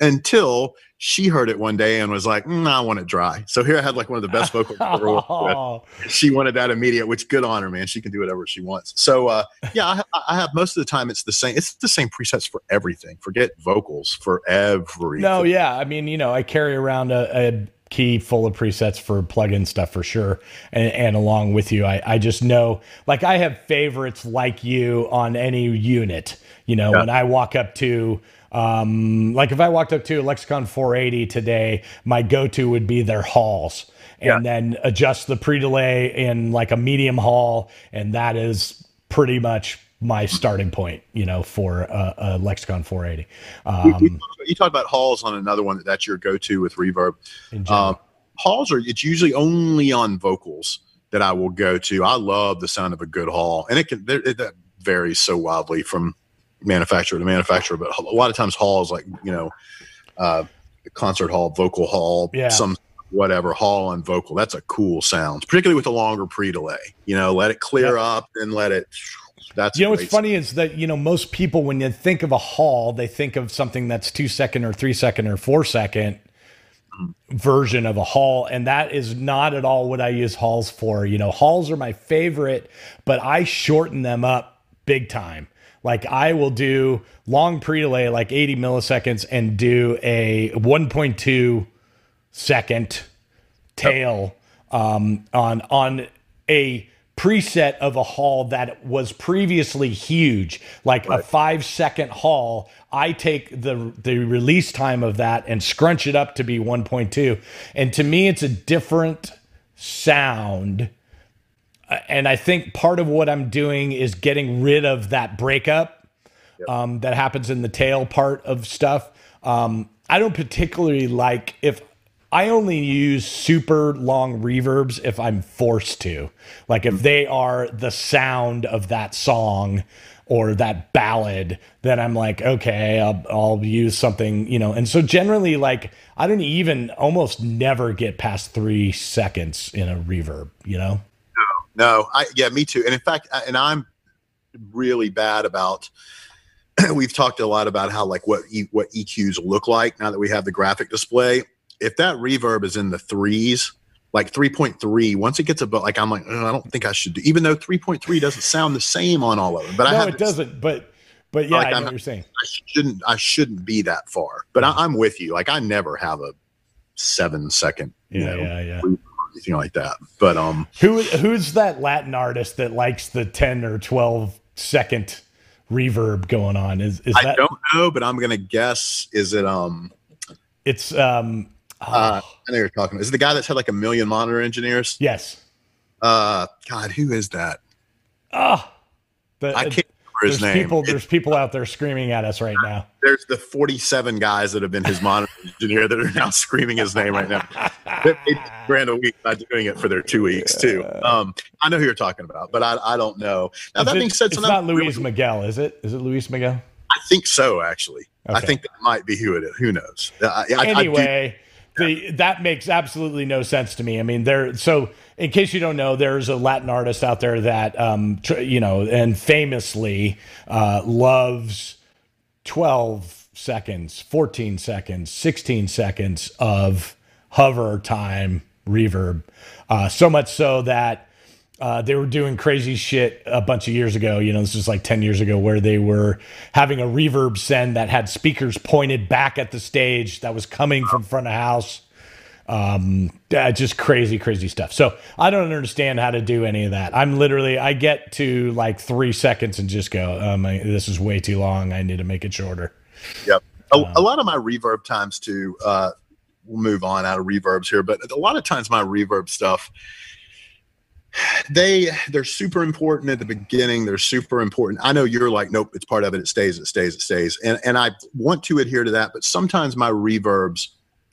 until she heard it one day and was like, mm, I want it dry. So here I had like one of the best vocals oh. *laughs* She wanted that immediate, which good on her, man. She can do whatever she wants. So uh, yeah, I, I, have most of the time it's the same. It's the same presets for everything. Forget vocals for everything. No, yeah. I mean, you know, I carry around a, a key full of presets for plugin stuff for sure. And, and along with you, I, I just know like I have favorites like you on any unit. You know, yeah. when I walk up to um, like if I walked up to Lexicon 480 today, my go-to would be their halls and yeah. then adjust the pre-delay in like a medium hall. And that is pretty much my starting point, you know, for a, a Lexicon 480. Um, you, you, talked about halls on another one that that's your go-to with reverb. Um, halls are, it's usually only on vocals that I will go to. I love the sound of a good hall and it can, it, it varies so wildly from manufacturer to manufacturer, but a lot of times halls like you know, uh, concert hall, vocal hall, yeah. some whatever hall on vocal. That's a cool sound, particularly with a longer pre delay. You know, let it clear yep. up and let it. That's you know what's funny is that you know most people when you think of a hall they think of something that's two second or three second or four second mm-hmm. version of a hall and that is not at all what I use halls for. You know, halls are my favorite, but I shorten them up big time. Like I will do long pre-delay, like 80 milliseconds, and do a 1.2 second tail um, on on a preset of a hall that was previously huge, like right. a five second hall. I take the the release time of that and scrunch it up to be 1.2, and to me, it's a different sound and I think part of what I'm doing is getting rid of that breakup yep. um, that happens in the tail part of stuff. Um, I don't particularly like if I only use super long reverbs if I'm forced to. Like if they are the sound of that song or that ballad, then I'm like, okay, I'll, I'll use something, you know. And so generally, like, I don't even almost never get past three seconds in a reverb, you know? No. I, yeah, me too. And in fact, and I'm really bad about, *clears throat* we've talked a lot about how like what e, what EQs look like now that we have the graphic display. If that reverb is in the threes, like 3.3 once it gets above like i'm like oh, i don't think i should do even though 3.3 doesn't sound the same on all of them but no, I it doesn't but but yeah like, i know I'm, what you're saying i shouldn't i shouldn't be that far but I, am with you like i never have a seven second yeah you know, yeah yeah anything like that but um who who's that latin artist that likes the 10 or 12 second reverb going on is is that i don't know but i'm gonna guess is it um it's um uh, I know you're talking. Is it the guy that's had like a million monitor engineers? Yes. Uh, God, who is that? Ah, oh, I can't there's name. People, there's people out there screaming at us right now. There's the 47 guys that have been his monitor *laughs* engineer that are now screaming his name right now. They grand a week by doing it for their two weeks too. Um, I know who you're talking about, but I, I don't know. Now is that it, being said, it's not Luis really, Miguel, is it? Is it Luis Miguel? I think so, actually. Okay. I think that might be who it is. Who knows? I, I, anyway the that makes absolutely no sense to me. I mean, there. So, in case you don't know, there's a Latin artist out there that, um, tr- you know, and famously uh, loves twelve seconds, fourteen seconds, sixteen seconds of hover time reverb. Uh, so much so that uh, they were doing crazy shit a bunch of years ago. You know, this is like 10 years ago, where they were having a reverb send that had speakers pointed back at the stage that was coming from front of house. Um, that's just crazy, crazy stuff. So I don't understand how to do any of that. I'm literally, I get to like three seconds and just go, um, this is way too long. I need to make it shorter. Yep. A, um, a lot of my reverb times too, uh, we'll move on out of reverbs here, but a lot of times my reverb stuff, they they're super important at the beginning they're super important i know you're like nope it's part of it it stays it stays it stays and and i want to adhere to that but sometimes my reverbs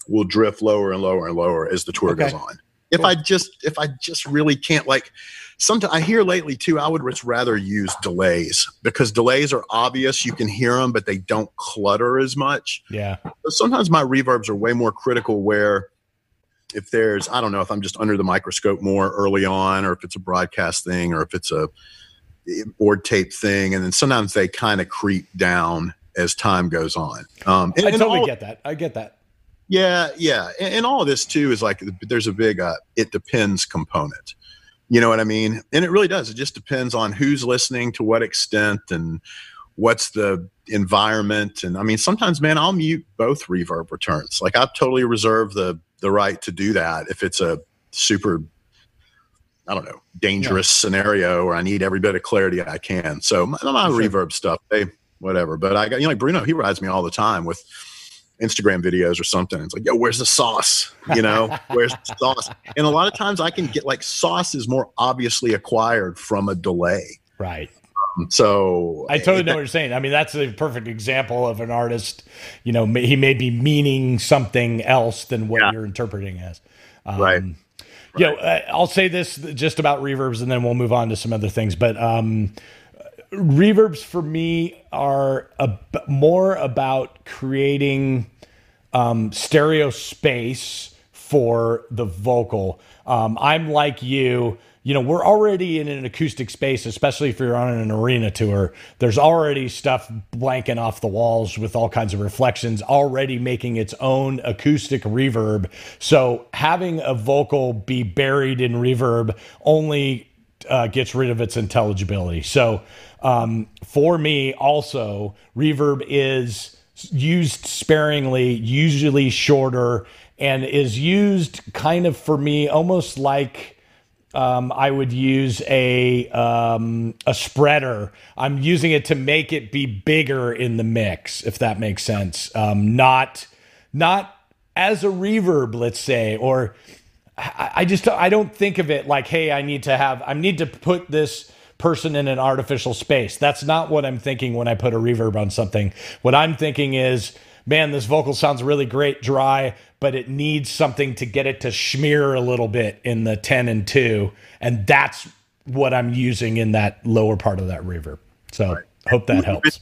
will drift lower and lower and lower as the tour okay. goes on. If cool. i just if i just really can't like sometimes i hear lately too i would rather use delays because delays are obvious you can hear them but they don't clutter as much. Yeah. But sometimes my reverbs are way more critical where if there's i don't know if i'm just under the microscope more early on or if it's a broadcast thing or if it's a board tape thing and then sometimes they kind of creep down as time goes on. Um and, i totally all, get that. I get that yeah yeah and, and, all of this too is like there's a big uh, it depends component you know what i mean and it really does it just depends on who's listening to what extent and what's the environment and i mean sometimes man i'll mute both reverb returns like i've totally reserve the the right to do that if it's a super I don't know, dangerous yeah. scenario where I need every bit of clarity I can. So my, my sure. reverb stuff, they whatever. But I got you know like Bruno, he rides me all the time with Instagram videos or something. It's like, yo, where's the sauce? You know, *laughs* where's the sauce? And a lot of times I can get like sauce is more obviously acquired from a delay. Right. So I totally know what you're saying. I mean, that's a perfect example of an artist. You know, he may be meaning something else than what yeah. you're interpreting as. Um, right. You know, uh, I'll say this just about reverbs, and then we'll move on to some other things. But um, reverbs for me are a, more about creating um, stereo space for the vocal. Um, I'm like you you know, we're already in an acoustic space, especially if you're on an arena tour. There's already stuff blanking off the walls with all kinds of reflections, already making its own acoustic reverb. So having a vocal be buried in reverb only uh, gets rid of its intelligibility. So um, for me, also, reverb is used sparingly, usually shorter, and is used kind of for me almost like um, I would use a um, a spreader. I'm using it to make it be bigger in the mix, if that makes sense. Um, not not as a reverb, let's say, or I, I just I don't think of it like, hey, I need to have I need to put this person in an artificial space. That's not what I'm thinking when I put a reverb on something. What I'm thinking is man, this vocal sounds really great dry, but it needs something to get it to smear a little bit in the 10 and 2. And that's what I'm using in that lower part of that reverb. So right. hope that helps.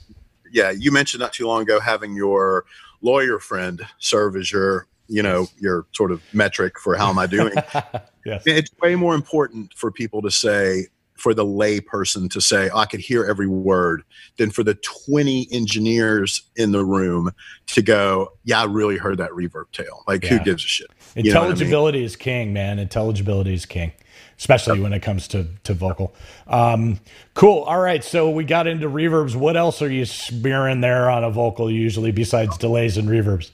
Yeah, you mentioned not too long ago having your lawyer friend serve as your you know your sort of metric for how am i doing *laughs* yes. it's way more important for people to say for the lay person to say, oh, I could hear every word, than for the 20 engineers in the room to go, yeah, I really heard that reverb tail. Like, yeah. who gives a shit? Intelligibility I mean? is king, man. Intelligibility is king, especially when it comes to, to vocal. Um, cool. All right. So we got into reverbs. What else are you smearing there on a vocal usually besides delays and reverbs?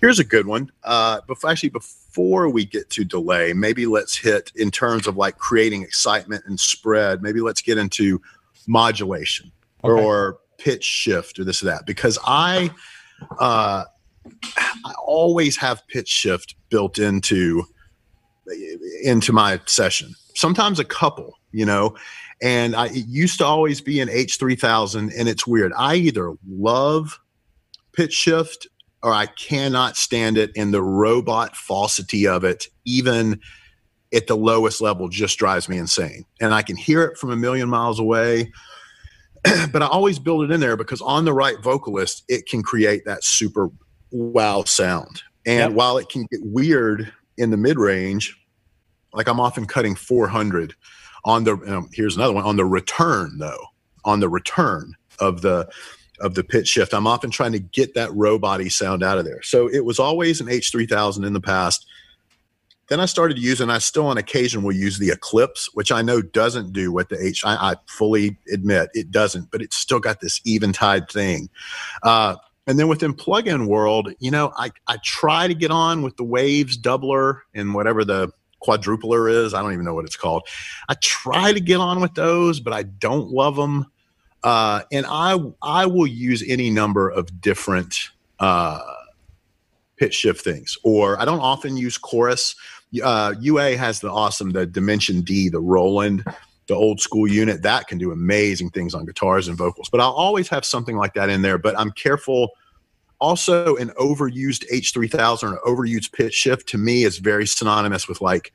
Here's a good one. Uh, before, actually, before we get to delay, maybe let's hit in terms of like creating excitement and spread. Maybe let's get into modulation okay. or pitch shift or this or that because I, uh, I always have pitch shift built into into my session. Sometimes a couple, you know, and I it used to always be an H3000 and it's weird. I either love pitch shift or I cannot stand it. And the robot falsity of it, even at the lowest level, just drives me insane. And I can hear it from a million miles away. *clears throat* but I always build it in there because on the right vocalist, it can create that super wow sound. And yep. while it can get weird in the mid range, like I'm often cutting 400 on the, um, here's another one on the return though, on the return of the, of the pitch shift. I'm often trying to get that row body sound out of there. So it was always an H3000 in the past. Then I started using, I still on occasion will use the Eclipse, which I know doesn't do what the H, I, I fully admit it doesn't, but it's still got this Eventide thing. Uh, and then within plugin world, you know, I, I try to get on with the waves doubler and whatever the quadrupler is. I don't even know what it's called. I try to get on with those, but I don't love them. Uh, and I I will use any number of different uh, pitch shift things, or I don't often use chorus. Uh, UA has the awesome the Dimension D, the Roland, the old school unit that can do amazing things on guitars and vocals. But I'll always have something like that in there. But I'm careful. Also, an overused H3000 or an overused pitch shift to me is very synonymous with like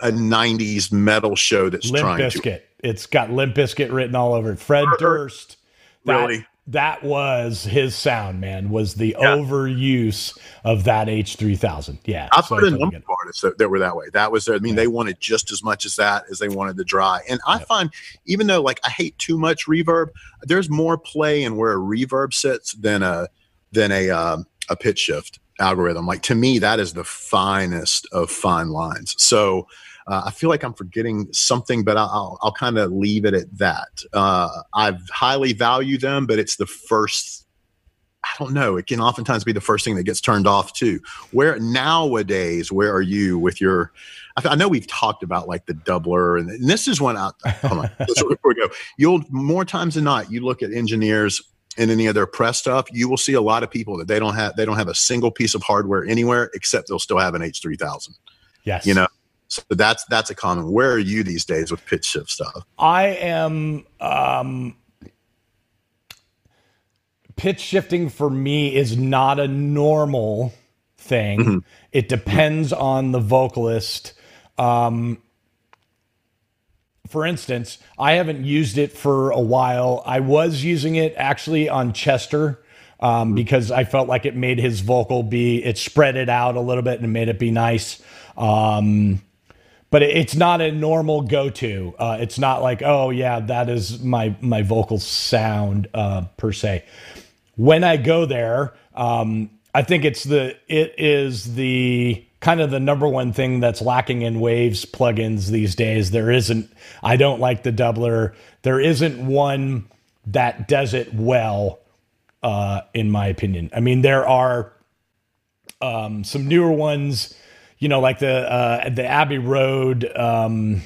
a 90s metal show that's Limp trying Bizkit. to it's got Limp Bizkit written all over it. Fred Durst. That, really? That was his sound, man, was the yeah. overuse of that H3000. Yeah. I've so heard a number of artists that, that, were that way. That was, I mean, yeah. they wanted just as much as that as they wanted the dry. And I find, even though like I hate too much reverb, there's more play in where a reverb sits than a, than a, um, a pitch shift algorithm. Like to me, that is the finest of fine lines. So, uh, I feel like I'm forgetting something, but I'll, I'll kind of leave it at that. Uh, I highly value them, but it's the first. I don't know. It can oftentimes be the first thing that gets turned off too. Where nowadays, where are you with your? I, I know we've talked about like the doubler, and, and this is one. Out, hold on, *laughs* before we go, you'll more times than not, you look at engineers and any other press stuff, you will see a lot of people that they don't have they don't have a single piece of hardware anywhere except they'll still have an H three thousand. Yes, you know, so that's that's a common. Where are you these days with pitch shift stuff? I am um, pitch shifting for me is not a normal thing. Mm-hmm. It depends on the vocalist. Um, for instance, I haven't used it for a while. I was using it actually on Chester um, mm-hmm. because I felt like it made his vocal be, it spread it out a little bit and made it be nice. Um, but it's not a normal go-to. Uh, it's not like, oh yeah, that is my my vocal sound uh, per se. When I go there, um, I think it's the it is the kind of the number one thing that's lacking in Waves plugins these days. There isn't. I don't like the doubler. There isn't one that does it well, uh, in my opinion. I mean, there are um, some newer ones you know, like the uh, the Abbey Road. Um,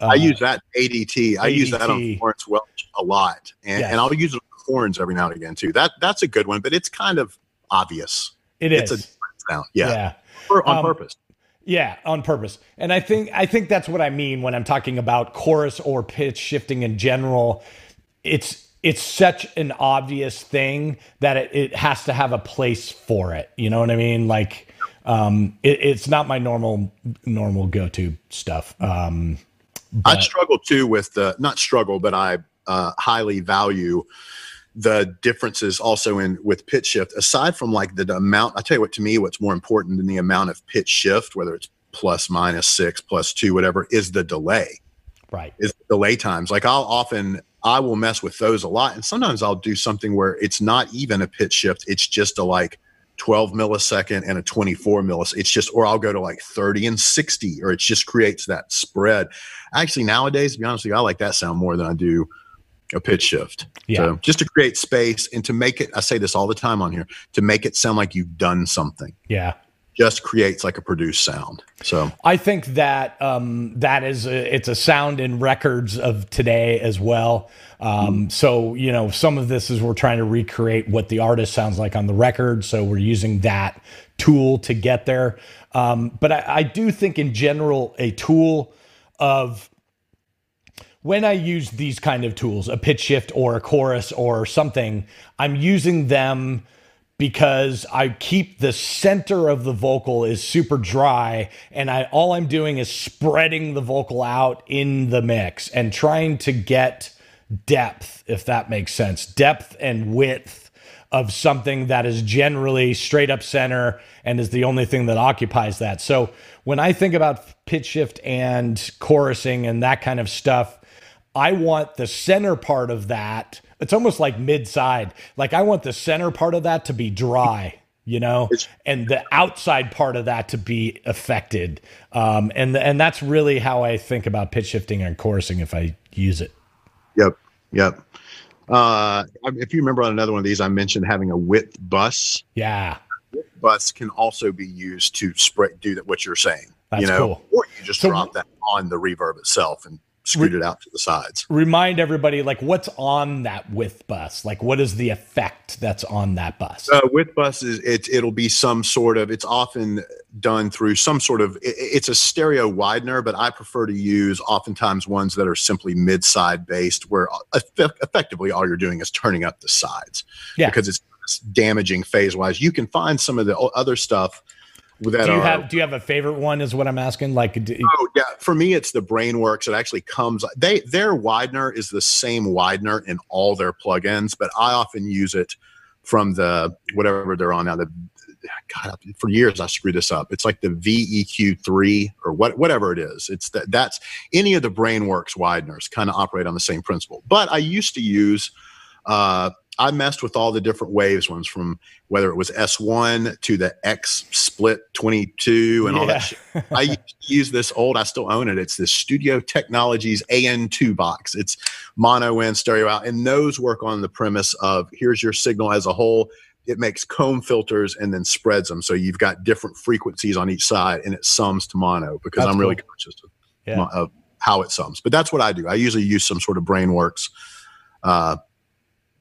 uh, I use that ADT. I ADT. use that on Florence Welch a lot, and, yes. and I'll use it on horns every now and again too. That that's a good one, but it's kind of obvious. It is. It's a sound. Yeah. yeah. For, on um, purpose. Yeah, on purpose. And I think I think that's what I mean when I'm talking about chorus or pitch shifting in general. It's it's such an obvious thing that it, it has to have a place for it. You know what I mean? Like, um, it, it's not my normal normal go to stuff. Um, I struggle too with the not struggle, but I uh, highly value the differences also in with pitch shift. Aside from like the, the amount, I tell you what, to me, what's more important than the amount of pitch shift, whether it's plus minus six, plus two, whatever, is the delay. Right. Is delay times. Like I'll often I will mess with those a lot. And sometimes I'll do something where it's not even a pitch shift. It's just a like 12 millisecond and a 24 millisecond. It's just, or I'll go to like 30 and 60, or it just creates that spread. Actually, nowadays, to be honest with you, I like that sound more than I do a pitch shift. Yeah. So just to create space and to make it, I say this all the time on here, to make it sound like you've done something. Yeah just creates like a produced sound. So I think that um, that is a, it's a sound in records of today as well. Um, so you know, some of this is we're trying to recreate what the artist sounds like on the record. So we're using that tool to get there. Um, but I, I do think in general a tool of when I use these kind of tools, a pitch shift or a chorus or something, I'm using them because I keep the center of the vocal is super dry and I all I'm doing is spreading the vocal out in the mix and trying to get depth if that makes sense. Depth and width of something that is generally straight up center and is the only thing that occupies that. So when I think about pitch shift and chorusing and that kind of stuff I want the center part of that it's almost like mid side. Like I want the center part of that to be dry, you know, and the outside part of that to be affected. Um, and and that's really how I think about pitch shifting and chorusing if I use it. Yep. Yep. Uh, if you remember on another one of these, I mentioned having a width bus. Yeah. Width bus can also be used to spread do that what you're saying. That's you know, cool. or you just so, drop that on the reverb itself and scoot it out to the sides. Remind everybody, like, what's on that width bus? Like, what is the effect that's on that bus? Uh, width bus is it, it'll be some sort of. It's often done through some sort of. It, it's a stereo widener, but I prefer to use oftentimes ones that are simply mid-side based, where effectively all you're doing is turning up the sides. Yeah, because it's damaging phase wise. You can find some of the other stuff do you are, have do you have a favorite one is what i'm asking like do, oh yeah for me it's the Brainworx it actually comes they their widener is the same widener in all their plugins but i often use it from the whatever they're on now the God, for years I screwed this up. It's like the VEQ3 or what, whatever it is. It's that that's any of the Brainworx wideners kind of operate on the same principle. But I used to use uh, I messed with all the different waves ones from whether it was S1 to the X split 22 and yeah. all that. Shit. I *laughs* use this old, I still own it. It's the Studio Technologies AN2 box. It's mono in, stereo out. And those work on the premise of here's your signal as a whole. It makes comb filters and then spreads them. So you've got different frequencies on each side and it sums to mono because that's I'm really conscious of, yeah. of, how it sums. But that's what I do. I usually use some sort of Brainworx. Uh,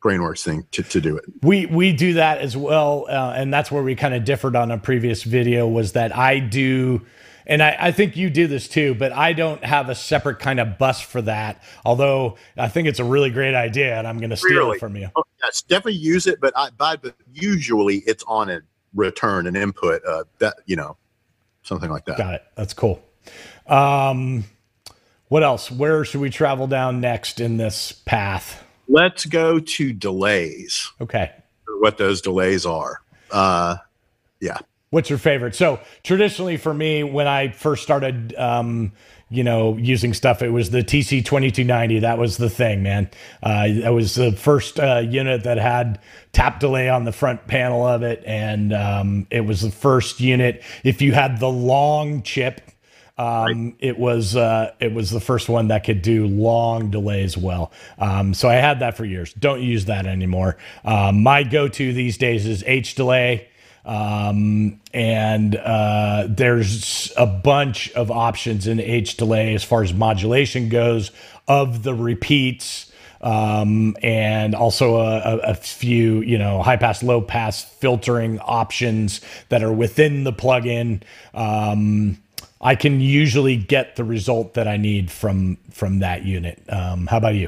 Brainworx thing to, to do it we we do that as well uh, and that's where we kind of differed on a previous video was that i do and I, I, think you do this too, but I don't have a separate kind of bus for that. Although I think it's a really great idea, and I'm going to steal really? it from you. Oh, yes, definitely use it, but I, but usually it's on a return and input. Uh, that you know, something like that. Got it. That's cool. Um, what else? Where should we travel down next in this path? Let's go to delays. Okay. What those delays are. Uh, yeah. What's your favorite? So traditionally for me, when I first started, um, you know, using stuff, it was the TC twenty two ninety. That was the thing, man. Uh, that was the first uh, unit that had tap delay on the front panel of it, and um, it was the first unit. If you had the long chip, um, right. It was uh, it was the first one that could do long delays well. Um, so I had that for years. Don't use that anymore. Um, my go-to these days is H delay. Um, and uh, there's a bunch of options in H delay as far as modulation goes of the repeats. Um, and also a, a, few, you know, high pass, low pass filtering options that are within the plugin. Um, I can usually get the result that I need from from that unit. Um, how about you?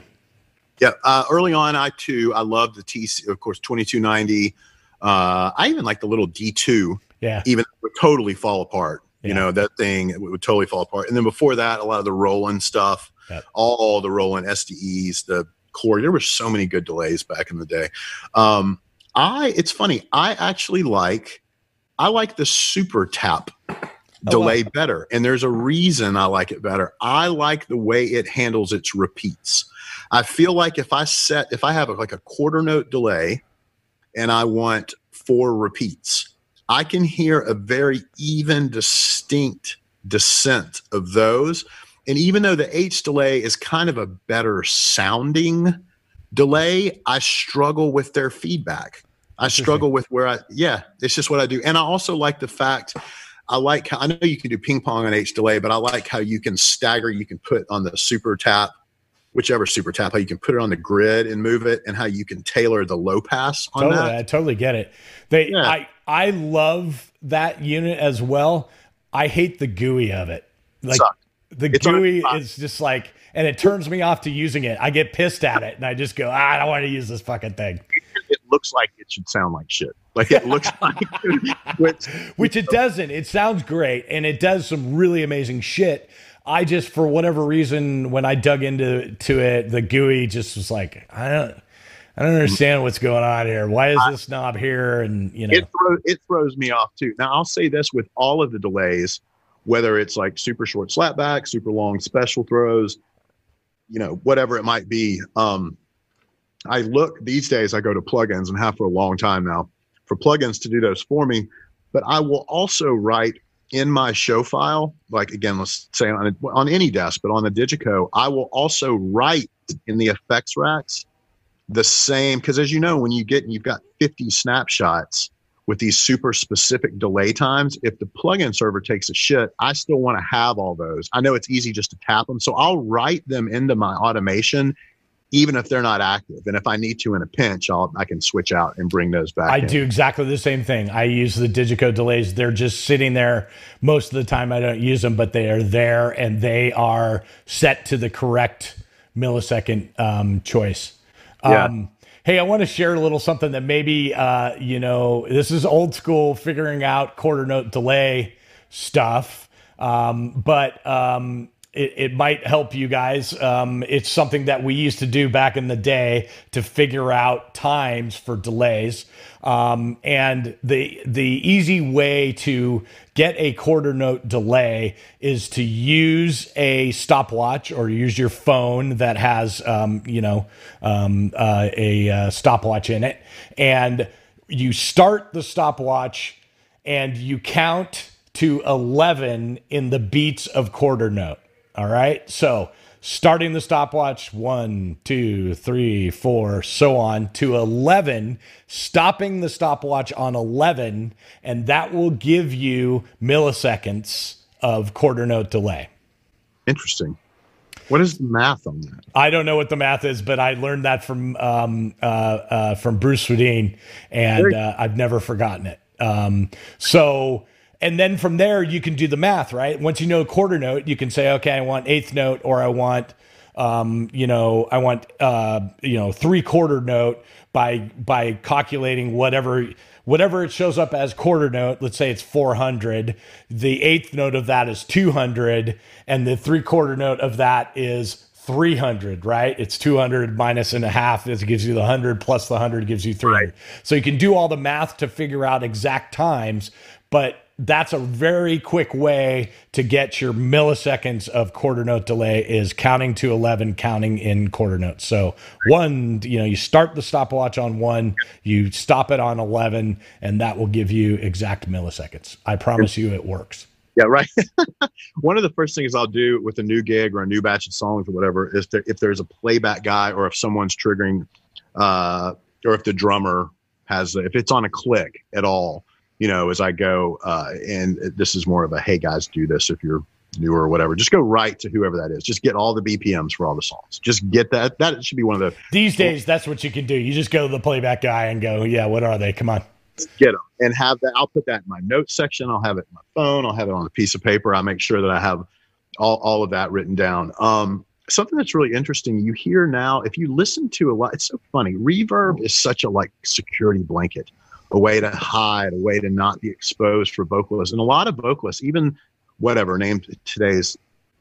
Yeah, uh, early on, I too, I loved the TC, of course, 2290. Uh, I even like the little D2. Yeah. Even would totally fall apart. Yeah. You know, that thing would, would, totally fall apart. And then before that, a lot of the Roland stuff, yep. all the Roland SDEs, the core. There were so many good delays back in the day. Um, I, it's funny, I actually like, I like the super tap delay oh, wow. better. And there's a reason I like it better. I like the way it handles its repeats. I feel like if I set, if I have a, like a quarter note delay and I want four repeats, I can hear a very even, distinct descent of those. And even though the H delay is kind of a better sounding delay, I struggle with their feedback. I *laughs* struggle with where I, yeah, it's just what I do. And I also like the fact I like how I know you can do ping pong on H delay, but I like how you can stagger. You can put on the super tap, whichever super tap, how you can put it on the grid and move it, and how you can tailor the low pass on totally, that. I totally get it. They, yeah. I, I love that unit as well. I hate the GUI of it. Like the it's GUI is just like, and it turns me off to using it. I get pissed at it, and I just go, ah, I don't want to use this fucking thing. It looks like it should sound like shit. Like it looks *laughs* like, *laughs* which, which it doesn't. It sounds great, and it does some really amazing shit. I just, for whatever reason, when I dug into to it, the GUI just was like, I don't. I don't understand what's going on here. Why is this knob here? And you know, it, throw, it throws me off too. Now I'll say this with all of the delays, whether it's like super short slapback, super long special throws, you know, whatever it might be. Um, I look these days. I go to plugins and have for a long time now for plugins to do those for me. But I will also write in my show file, like again, let's say on, a, on any desk, but on the DiGiCo, I will also write in the effects racks the same. Because as you know, when you get, and you've got 50 snapshots with these super specific delay times. If the plugin server takes a shit, I still want to have all those. I know it's easy just to tap them. So I'll write them into my automation even if they're not active. And if I need to in a pinch, I'll I can switch out and bring those back. I in. do exactly the same thing. I use the DiGiCo delays. They're just sitting there most of the time. I don't use them, but they are there and they are set to the correct millisecond um, choice. Yeah. Um, hey, I want to share a little something that maybe uh, you know this is old school figuring out quarter note delay stuff. Um, but um, it, it might help you guys. Um, it's something that we used to do back in the day to figure out times for delays. Um, and the the easy way to get a quarter note delay is to use a stopwatch or use your phone that has um, you know um, uh, a uh, stopwatch in it, and you start the stopwatch and you count to 11 in the beats of quarter note. All right. So starting the stopwatch one, two, three, four, so on to 11, stopping the stopwatch on 11, and that will give you milliseconds of quarter note delay. Interesting. What is the math on that? I don't know what the math is, but I learned that from um, uh, uh, from Bruce Swedien, and uh, I've never forgotten it. Um, so and then from there, you can do the math, right? Once you know a quarter note, you can say, okay, I want eighth note, or I want, um, you know, I want, uh, you know, three quarter note by by calculating whatever whatever it shows up as quarter note. Let's say it's 400. The eighth note of that is 200, and the three quarter note of that is 300, right? It's 200 minus and a half. This gives you the 100 plus the 100 gives you 300. Right. So you can do all the math to figure out exact times, but that's a very quick way to get your milliseconds of quarter note delay is counting to 11 counting in quarter notes. So one you know you start the stopwatch on one you stop it on 11 and that will give you exact milliseconds. I promise you it works. Yeah right. *laughs* One of the first things i'll do with a new gig or a new batch of songs or whatever is to, if there's a playback guy or if someone's triggering uh, or if the drummer has if it's on a click at all you know, as I go, uh, and this is more of a, hey guys, do this if you're new or whatever. Just go right to whoever that is. Just get all the BPMs for all the songs. Just get that. That should be one of the. These days, that's what you can do. You just go to the playback guy and go, yeah, what are they? Come on. Get them and have that. I'll put that in my notes section. I'll have it in my phone. I'll have it on a piece of paper. I'll make sure that I have all, all of that written down. Um, something that's really interesting you hear now if you listen to a lot it's so funny reverb is such a like security blanket a way to hide a way to not be exposed for vocalists and a lot of vocalists even whatever named today's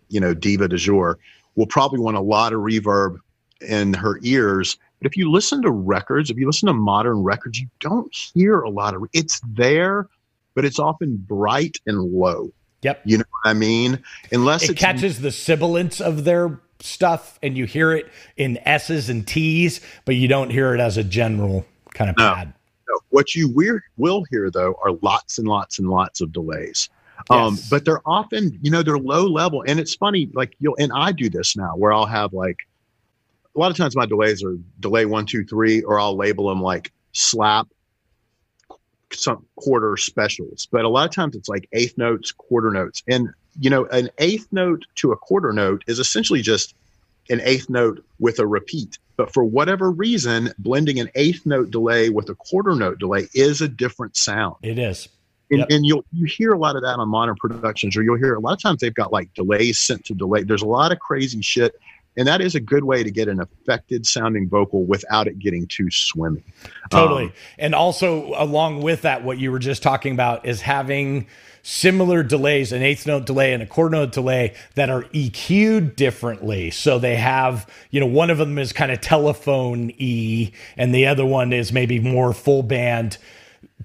you know diva de jour will probably want a lot of reverb in her ears but if you listen to records if you listen to modern records you don't hear a lot of it's there but it's often bright and low Yep. You know what I mean? Unless it catches the sibilance of their stuff and you hear it in S's and T's, but you don't hear it as a general kind of no, pad. No. What you will hear though are lots and lots and lots of delays. Um, yes. But they're often, you know, they're low level. And it's funny, like you'll, and I do this now where I'll have like, a lot of times my delays are delay one, two, three, or I'll label them like slap some quarter specials, but a lot of times it's like eighth notes, quarter notes. And, you know, an eighth note to a quarter note is essentially just an eighth note with a repeat. But for whatever reason, blending an eighth note delay with a quarter note delay is a different sound. It is. And, yep. and, you'll you hear a lot of that on modern productions, or you'll hear a lot of times they've got like delays sent to delay. There's a lot of crazy shit and that is a good way to get an affected sounding vocal without it getting too swimmy. Totally. Um, and also, along with that, what you were just talking about is having similar delays an eighth note delay and a quarter note delay that are EQ'd differently. So they have, you know, one of them is kind of telephone E, and the other one is maybe more full band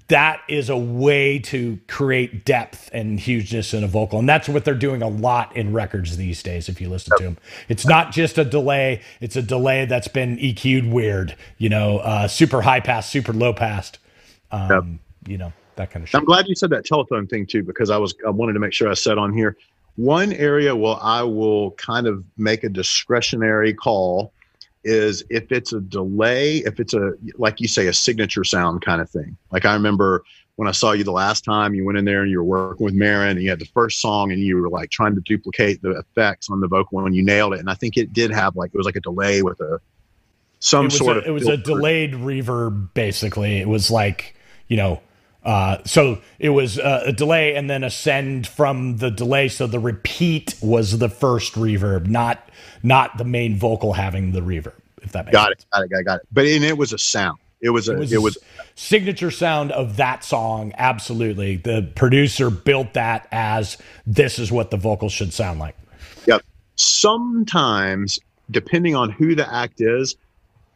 that is a way to create depth and hugeness in a vocal. And that's what they're doing a lot in records these days, if you listen to them. It's not just a delay, it's a delay that's been EQ'd weird, you know, uh, super high pass, super low pass, um, yep. you know, that kind of shit. I'm glad you said that telephone thing too, because I was, I wanted to make sure I said on here one area where I will kind of make a discretionary call is if it's a delay, if it's a like you say a signature sound kind of thing. Like I remember when I saw you the last time, you went in there and you were working with Maren and you had the first song and you were like trying to duplicate the effects on the vocal and you nailed it. And I think it did have like it was like a delay with a some sort a, of it was filter. a delayed reverb basically. It was like, you know, uh, so it was uh, a delay and then ascend from the delay. So the repeat was the first reverb, not not the main vocal having the reverb. If that makes got sense. it, got it, got it, got it. But and it was a sound. It was a it was, it was signature sound of that song. Absolutely, the producer built that as this is what the vocals should sound like. Yep. Sometimes, depending on who the act is,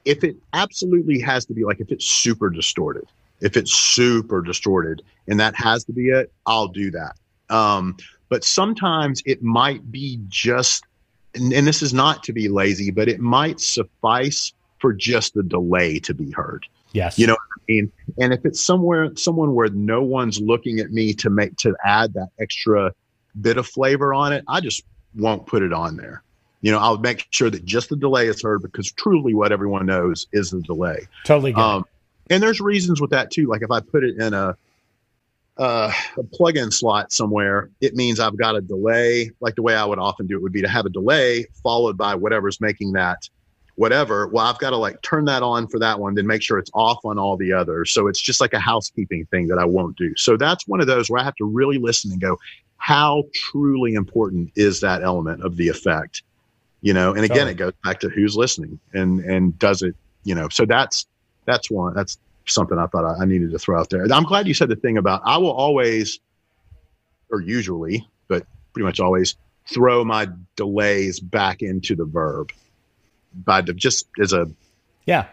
if it absolutely has to be like if it's super distorted if it's super distorted and that has to be it, I'll do that. Um, but sometimes it might be just, and, and this is not to be lazy, but it might suffice for just the delay to be heard. Yes. You know what I mean? And if it's somewhere, someone where no one's looking at me to make, to add that extra bit of flavor on it, I just won't put it on there. You know, I'll make sure that just the delay is heard because truly what everyone knows is the delay. Totally. Um, and there's reasons with that too. Like if I put it in a uh, a plug-in slot somewhere, it means I've got a delay. Like the way I would often do it would be to have a delay followed by whatever's making that whatever. Well, I've got to like turn that on for that one, then make sure it's off on all the others. So it's just like a housekeeping thing that I won't do. So that's one of those where I have to really listen and go, how truly important is that element of the effect? You know, and again, oh. it goes back to who's listening and and does it, you know. So that's that's one. That's something I thought I, I needed to throw out there. I'm glad you said the thing about I will always, or usually, but pretty much always throw my delays back into the verb, by the, just as a yeah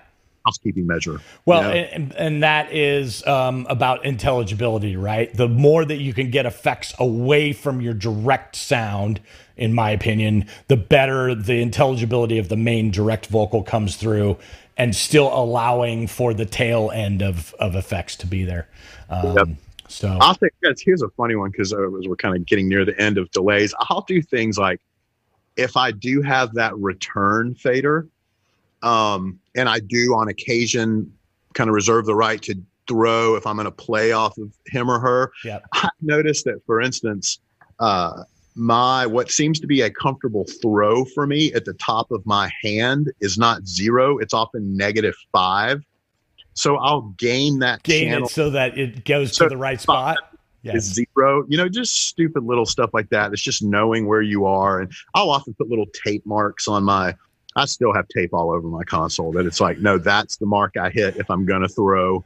housekeeping measure. Well, you know? and, and that is um, about intelligibility, right? The more that you can get effects away from your direct sound, in my opinion, the better the intelligibility of the main direct vocal comes through and still allowing for the tail end of, of effects to be there. Um, yep. So I'll think here's a funny one because uh, we're kind of getting near the end of delays. I'll do things like if I do have that return fader, um, and I do on occasion kind of reserve the right to throw if I'm going to play off of him or her. Yep. I noticed that, for instance, uh, my what seems to be a comfortable throw for me at the top of my hand is not zero; it's often negative five. So I'll gain that gain channel. it so that it goes so to the right spot. yes. is zero. You know, just stupid little stuff like that. It's just knowing where you are. And I'll often put little tape marks on my. I still have tape all over my console that it's like, no, that's the mark I hit if I'm gonna throw.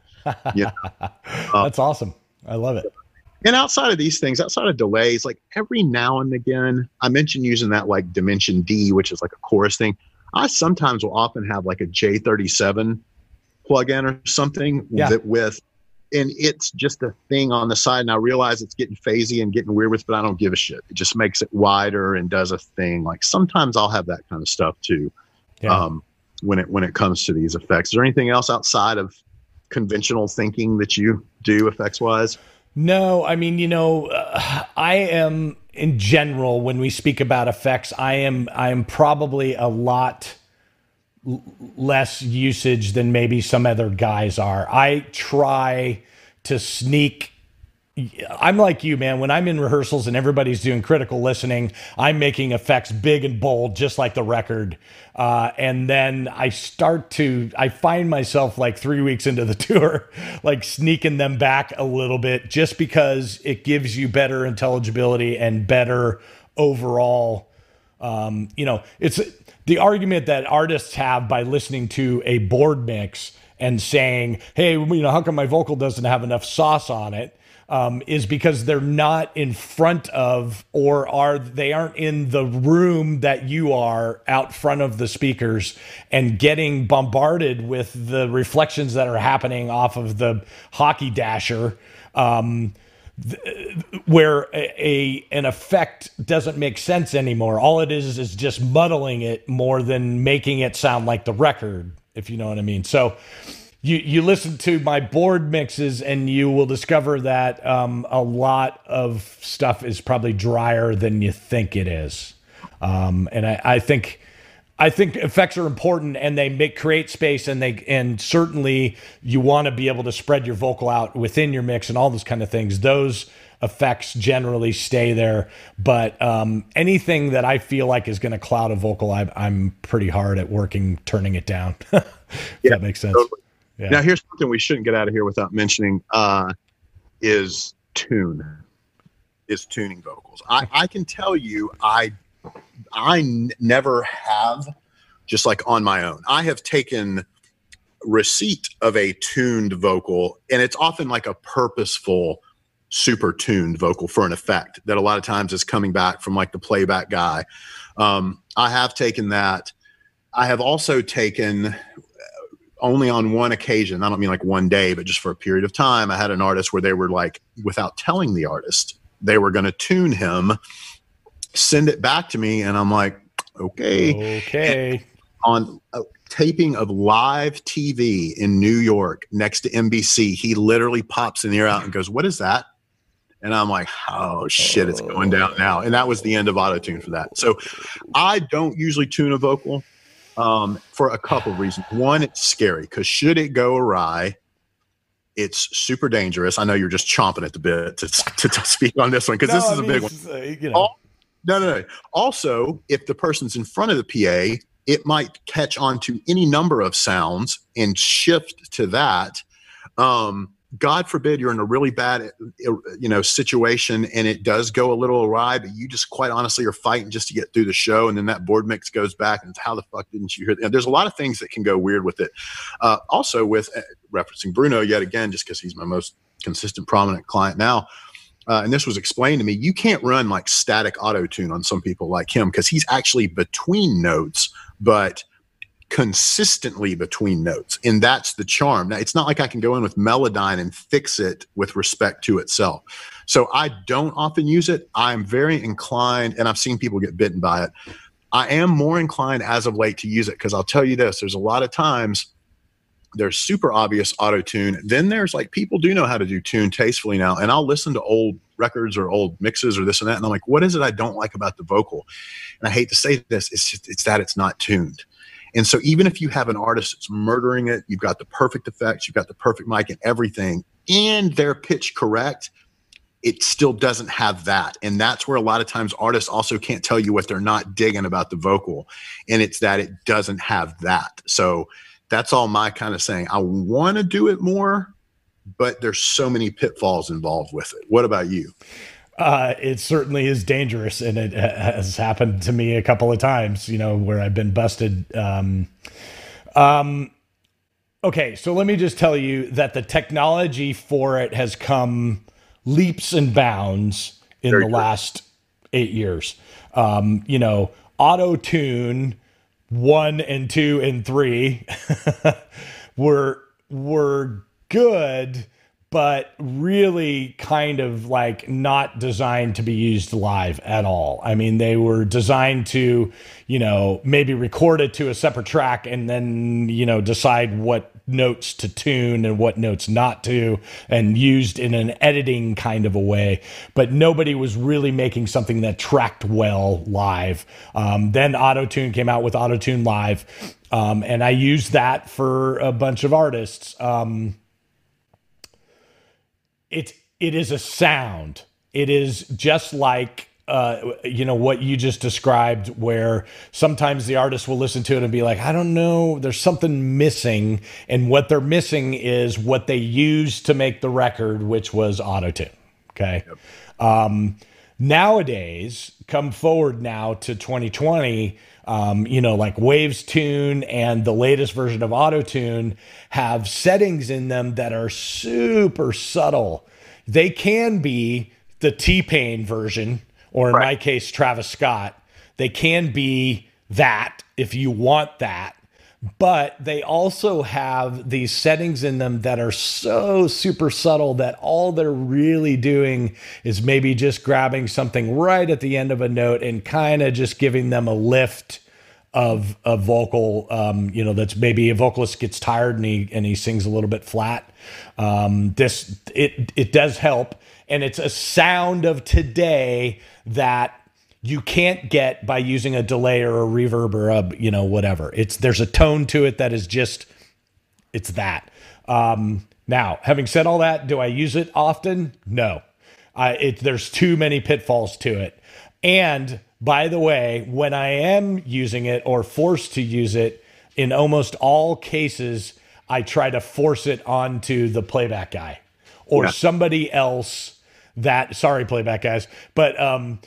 Yeah, *laughs* uh, that's awesome. I love it. And outside of these things, outside of delays, like every now and again, I mentioned using that like Dimension D, which is like a chorus thing. I sometimes will often have like a J37 plug-in or something yeah. that with and it's just a thing on the side and i realize it's getting phasey and getting weird with but i don't give a shit it just makes it wider and does a thing like sometimes i'll have that kind of stuff too yeah. um, when it when it comes to these effects is there anything else outside of conventional thinking that you do effects wise no, I mean, you know, *sighs* I am in general when we speak about effects, I am I am probably a lot less usage than maybe some other guys are. I try to sneak I'm like you, man. When I'm in rehearsals and everybody's doing critical listening, I'm making effects big and bold, just like the record. Uh, and then I start to, I find myself like three weeks into the *laughs* tour, like sneaking them back a little bit, just because it gives you better intelligibility and better overall. Um, you know, it's the argument that artists have by listening to a board mix and saying, "Hey, you know, how come my vocal doesn't have enough sauce on it?" Um, is because they're not in front of or are they aren't in the room that you are out front of the speakers and getting bombarded with the reflections that are happening off of the hockey dasher. Um, th- where a, a, an effect doesn't make sense anymore. All it is is just muddling it more than making it sound like the record, if you know what I mean. So you you listen to my board mixes and you will discover that um, a lot of stuff is probably drier than you think it is. Um, and I, I, think I think effects are important and they make create space and they and certainly you want to be able to spread your vocal out within your mix and all those kind of things. Those effects generally stay there. But um, anything that I feel like is going to cloud a vocal I, am pretty hard at working turning it down. *laughs* If yeah, that makes sense. totally. Yeah. Now, here's something we shouldn't get out of here without mentioning: uh, is tune, is tuning vocals. I, I can tell you, I I n- never have, just like on my own. I have taken receipt of a tuned vocal, and it's often like a purposeful, super tuned vocal for an effect that a lot of times is coming back from like the playback guy. Um, I have taken that. I have also taken only on one occasion, I don't mean like one day, but just for a period of time, I had an artist where they were like, without telling the artist, they were going to tune him, send it back to me. And I'm like, okay. Okay. And on a taping of live TV in New York next to NBC, he literally pops an ear out and goes, What is that? And I'm like, oh shit, it's going down now. And that was the end of auto tune for that. So I don't usually tune a vocal um, for a couple of *sighs* reasons. One, it's scary because should it go awry, it's super dangerous. I know you're just chomping at the bit to, *laughs* to, to speak on this one because no, this is I mean, a big one. Uh, you know. no, no, no. Also, if the person's in front of the PA, it might catch on to any number of sounds and shift to that. Um, God forbid you're in a really bad, you know, situation and it does go a little awry, but you just quite honestly are fighting just to get through the show, and then that board mix goes back, and how the fuck didn't you hear? That? There's a lot of things that can go weird with it. Uh, also, with uh, referencing Bruno yet again, just because he's my most consistent, prominent client now. Uh, and this was explained to me, you can't run like static auto tune on some people like him because he's actually between notes, but consistently between notes. And that's the charm. Now, it's not like I can go in with Melodyne and fix it with respect to itself. So I don't often use it. I'm very inclined, and I've seen people get bitten by it. I am more inclined as of late to use it because I'll tell you this there's a lot of times there's super obvious auto tune. Then there's like people do know how to do tune tastefully now. And I'll listen to old records or old mixes or this and that. And I'm like, what is it I don't like about the vocal? And I hate to say this, it's just, it's that it's not tuned. And so even if you have an artist that's murdering it, you've got the perfect effects, you've got the perfect mic and everything, and they're pitch correct, it still doesn't have that. And that's where a lot of times artists also can't tell you what they're not digging about the vocal. And it's that it doesn't have that. So that's all my kind of saying. I want to do it more, but there's so many pitfalls involved with it. What about you? Uh, it certainly is dangerous, and it has happened to me a couple of times. You know, where I've been busted. Um, um, okay, so let me just tell you that the technology for it has come leaps and bounds in Very the true. last eight years. Um, you know, auto tune one and two and three *laughs* were were good but really kind of like not designed to be used live at all. I mean, they were designed to, you know, maybe record it to a separate track and then, you know, decide what notes to tune and what notes not to, and used in an editing kind of a way. But nobody was really making something that tracked well live. Um, then Auto-Tune came out with Auto-Tune Live, um, and I used that for a bunch of artists. Um, it it is a sound. It is just like uh, you know what you just described, where sometimes the artist will listen to it and be like, "I don't know, there's something missing," and what they're missing is what they used to make the record, which was auto tune. Okay. Yep. Um, nowadays, come forward now to 2020. Um, you know, like Waves Tune and the latest version of Auto Tune have settings in them that are super subtle. They can be the T Pain version, or in right. my case, Travis Scott. They can be that if you want that. But they also have these settings in them that are so super subtle that all they're really doing is maybe just grabbing something right at the end of a note and kind of just giving them a lift of a vocal, um, you know, that's maybe a vocalist gets tired and he and he sings a little bit flat. Um, this it it does help, and it's a sound of today that you can't get by using a delay or a reverb or a you know whatever. It's there's a tone to it that is just it's that. Um, now, having said all that, do I use it often? No. I, it, there's too many pitfalls to it, and by the way, when I am using it or forced to use it, in almost all cases, I try to force it onto the playback guy or yeah. somebody else that, sorry, playback guys, but um,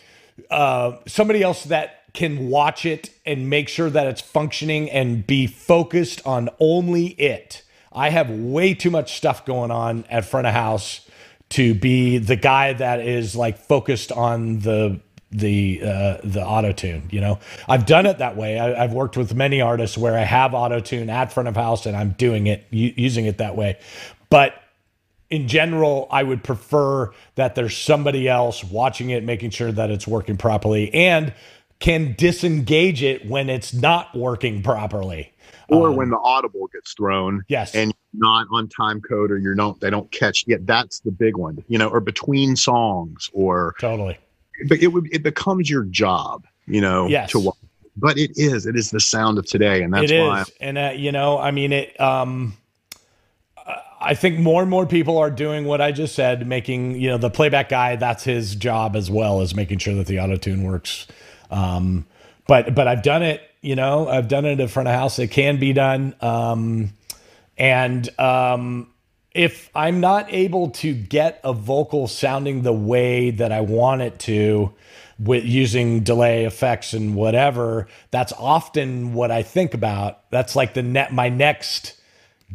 uh, somebody else that can watch it and make sure that it's functioning and be focused on only it. I have way too much stuff going on at front of house to be the guy that is like focused on the the uh, the auto tune. You know, I've done it that way. I, have worked with many artists where I have auto tune at front of house and I'm doing it using it that way. But in general, I would prefer that there's somebody else watching it, making sure that it's working properly, and can disengage it when it's not working properly. Or um, when the audible gets thrown, yes, and not on time code, or you're not, they don't catch. yet. that's the big one, you know, or between songs, or totally but it would it becomes your job, you know, yes. to but it is it is the sound of today and that's it why is. and uh, you know i mean it um i think more and more people are doing what i just said making you know the playback guy that's his job as well as making sure that the auto tune works. Um but but i've done it you know i've done it in front of house. It can be done. Um and um if I'm not able to get a vocal sounding the way that I want it to with using delay effects and whatever, that's often what I think about. That's like the net my next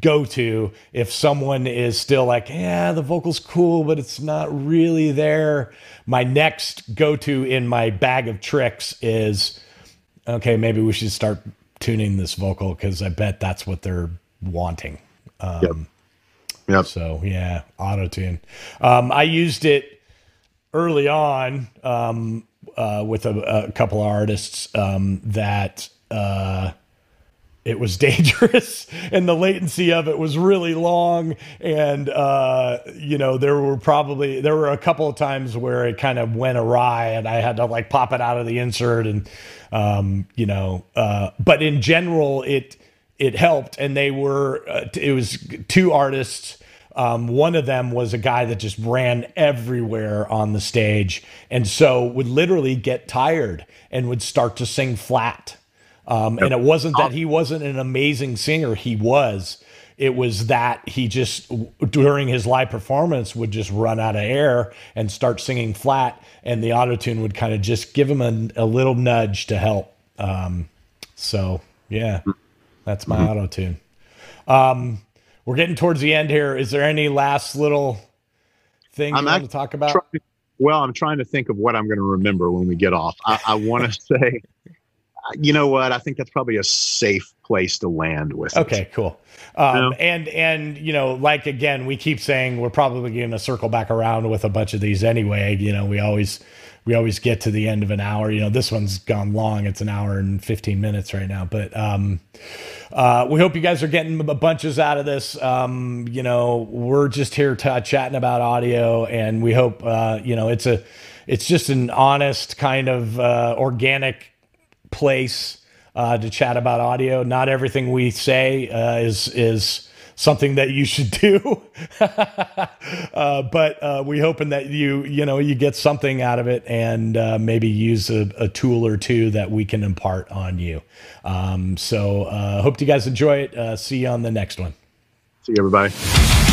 go to if someone is still like, yeah, the vocal's cool, but it's not really there. My next go to in my bag of tricks is okay, maybe we should start tuning this vocal because I bet that's what they're wanting. Um, yep. Yep. So yeah, auto tune. Um, I used it early on um, uh, with a, a, couple of artists um, that uh, it was *laughs* dangerous and the latency of it was really long. And uh, you know, there were probably there were a couple of times where it kind of went awry, and I had to like pop it out of the insert, and um, you know, uh, but in general, it it helped. And they were uh, it was two artists. Um, one of them was a guy that just ran everywhere on the stage and so would literally get tired and would start to sing flat um, and it wasn't that he wasn't an amazing singer he was. It was that he just during his live performance would just run out of air and start singing flat and the auto tune would kind of just give him a, a little nudge to help. Um, so yeah that's my mm-hmm. auto tune um, we're getting towards the end here. Is there any last little thing you want to talk about? trying, well i'm trying to think of what i'm going to remember when we get off. I, I want to *laughs* say you know what? I think that's probably a safe place to land with. Okay, it. cool. Um, And and you know, like again, we keep saying we're probably going to circle back around with a bunch of these anyway. You know, we always we always get to the end of an hour. You know, this one's gone long. It's an hour and 15 minutes right now. But um, uh, we hope you guys are getting a bunches out of this. Um, you know, we're just here t- chatting about audio, and we hope uh, you know it's a it's just an honest kind of uh, organic place uh, to chat about audio. Not everything we say uh, is is something that you should do, *laughs* uh, but uh, we hoping that you you know you get something out of it and uh, maybe use a, a, tool or two that we can impart on you. Um, so uh, hope you guys enjoy it. see you on the next one. See you, everybody.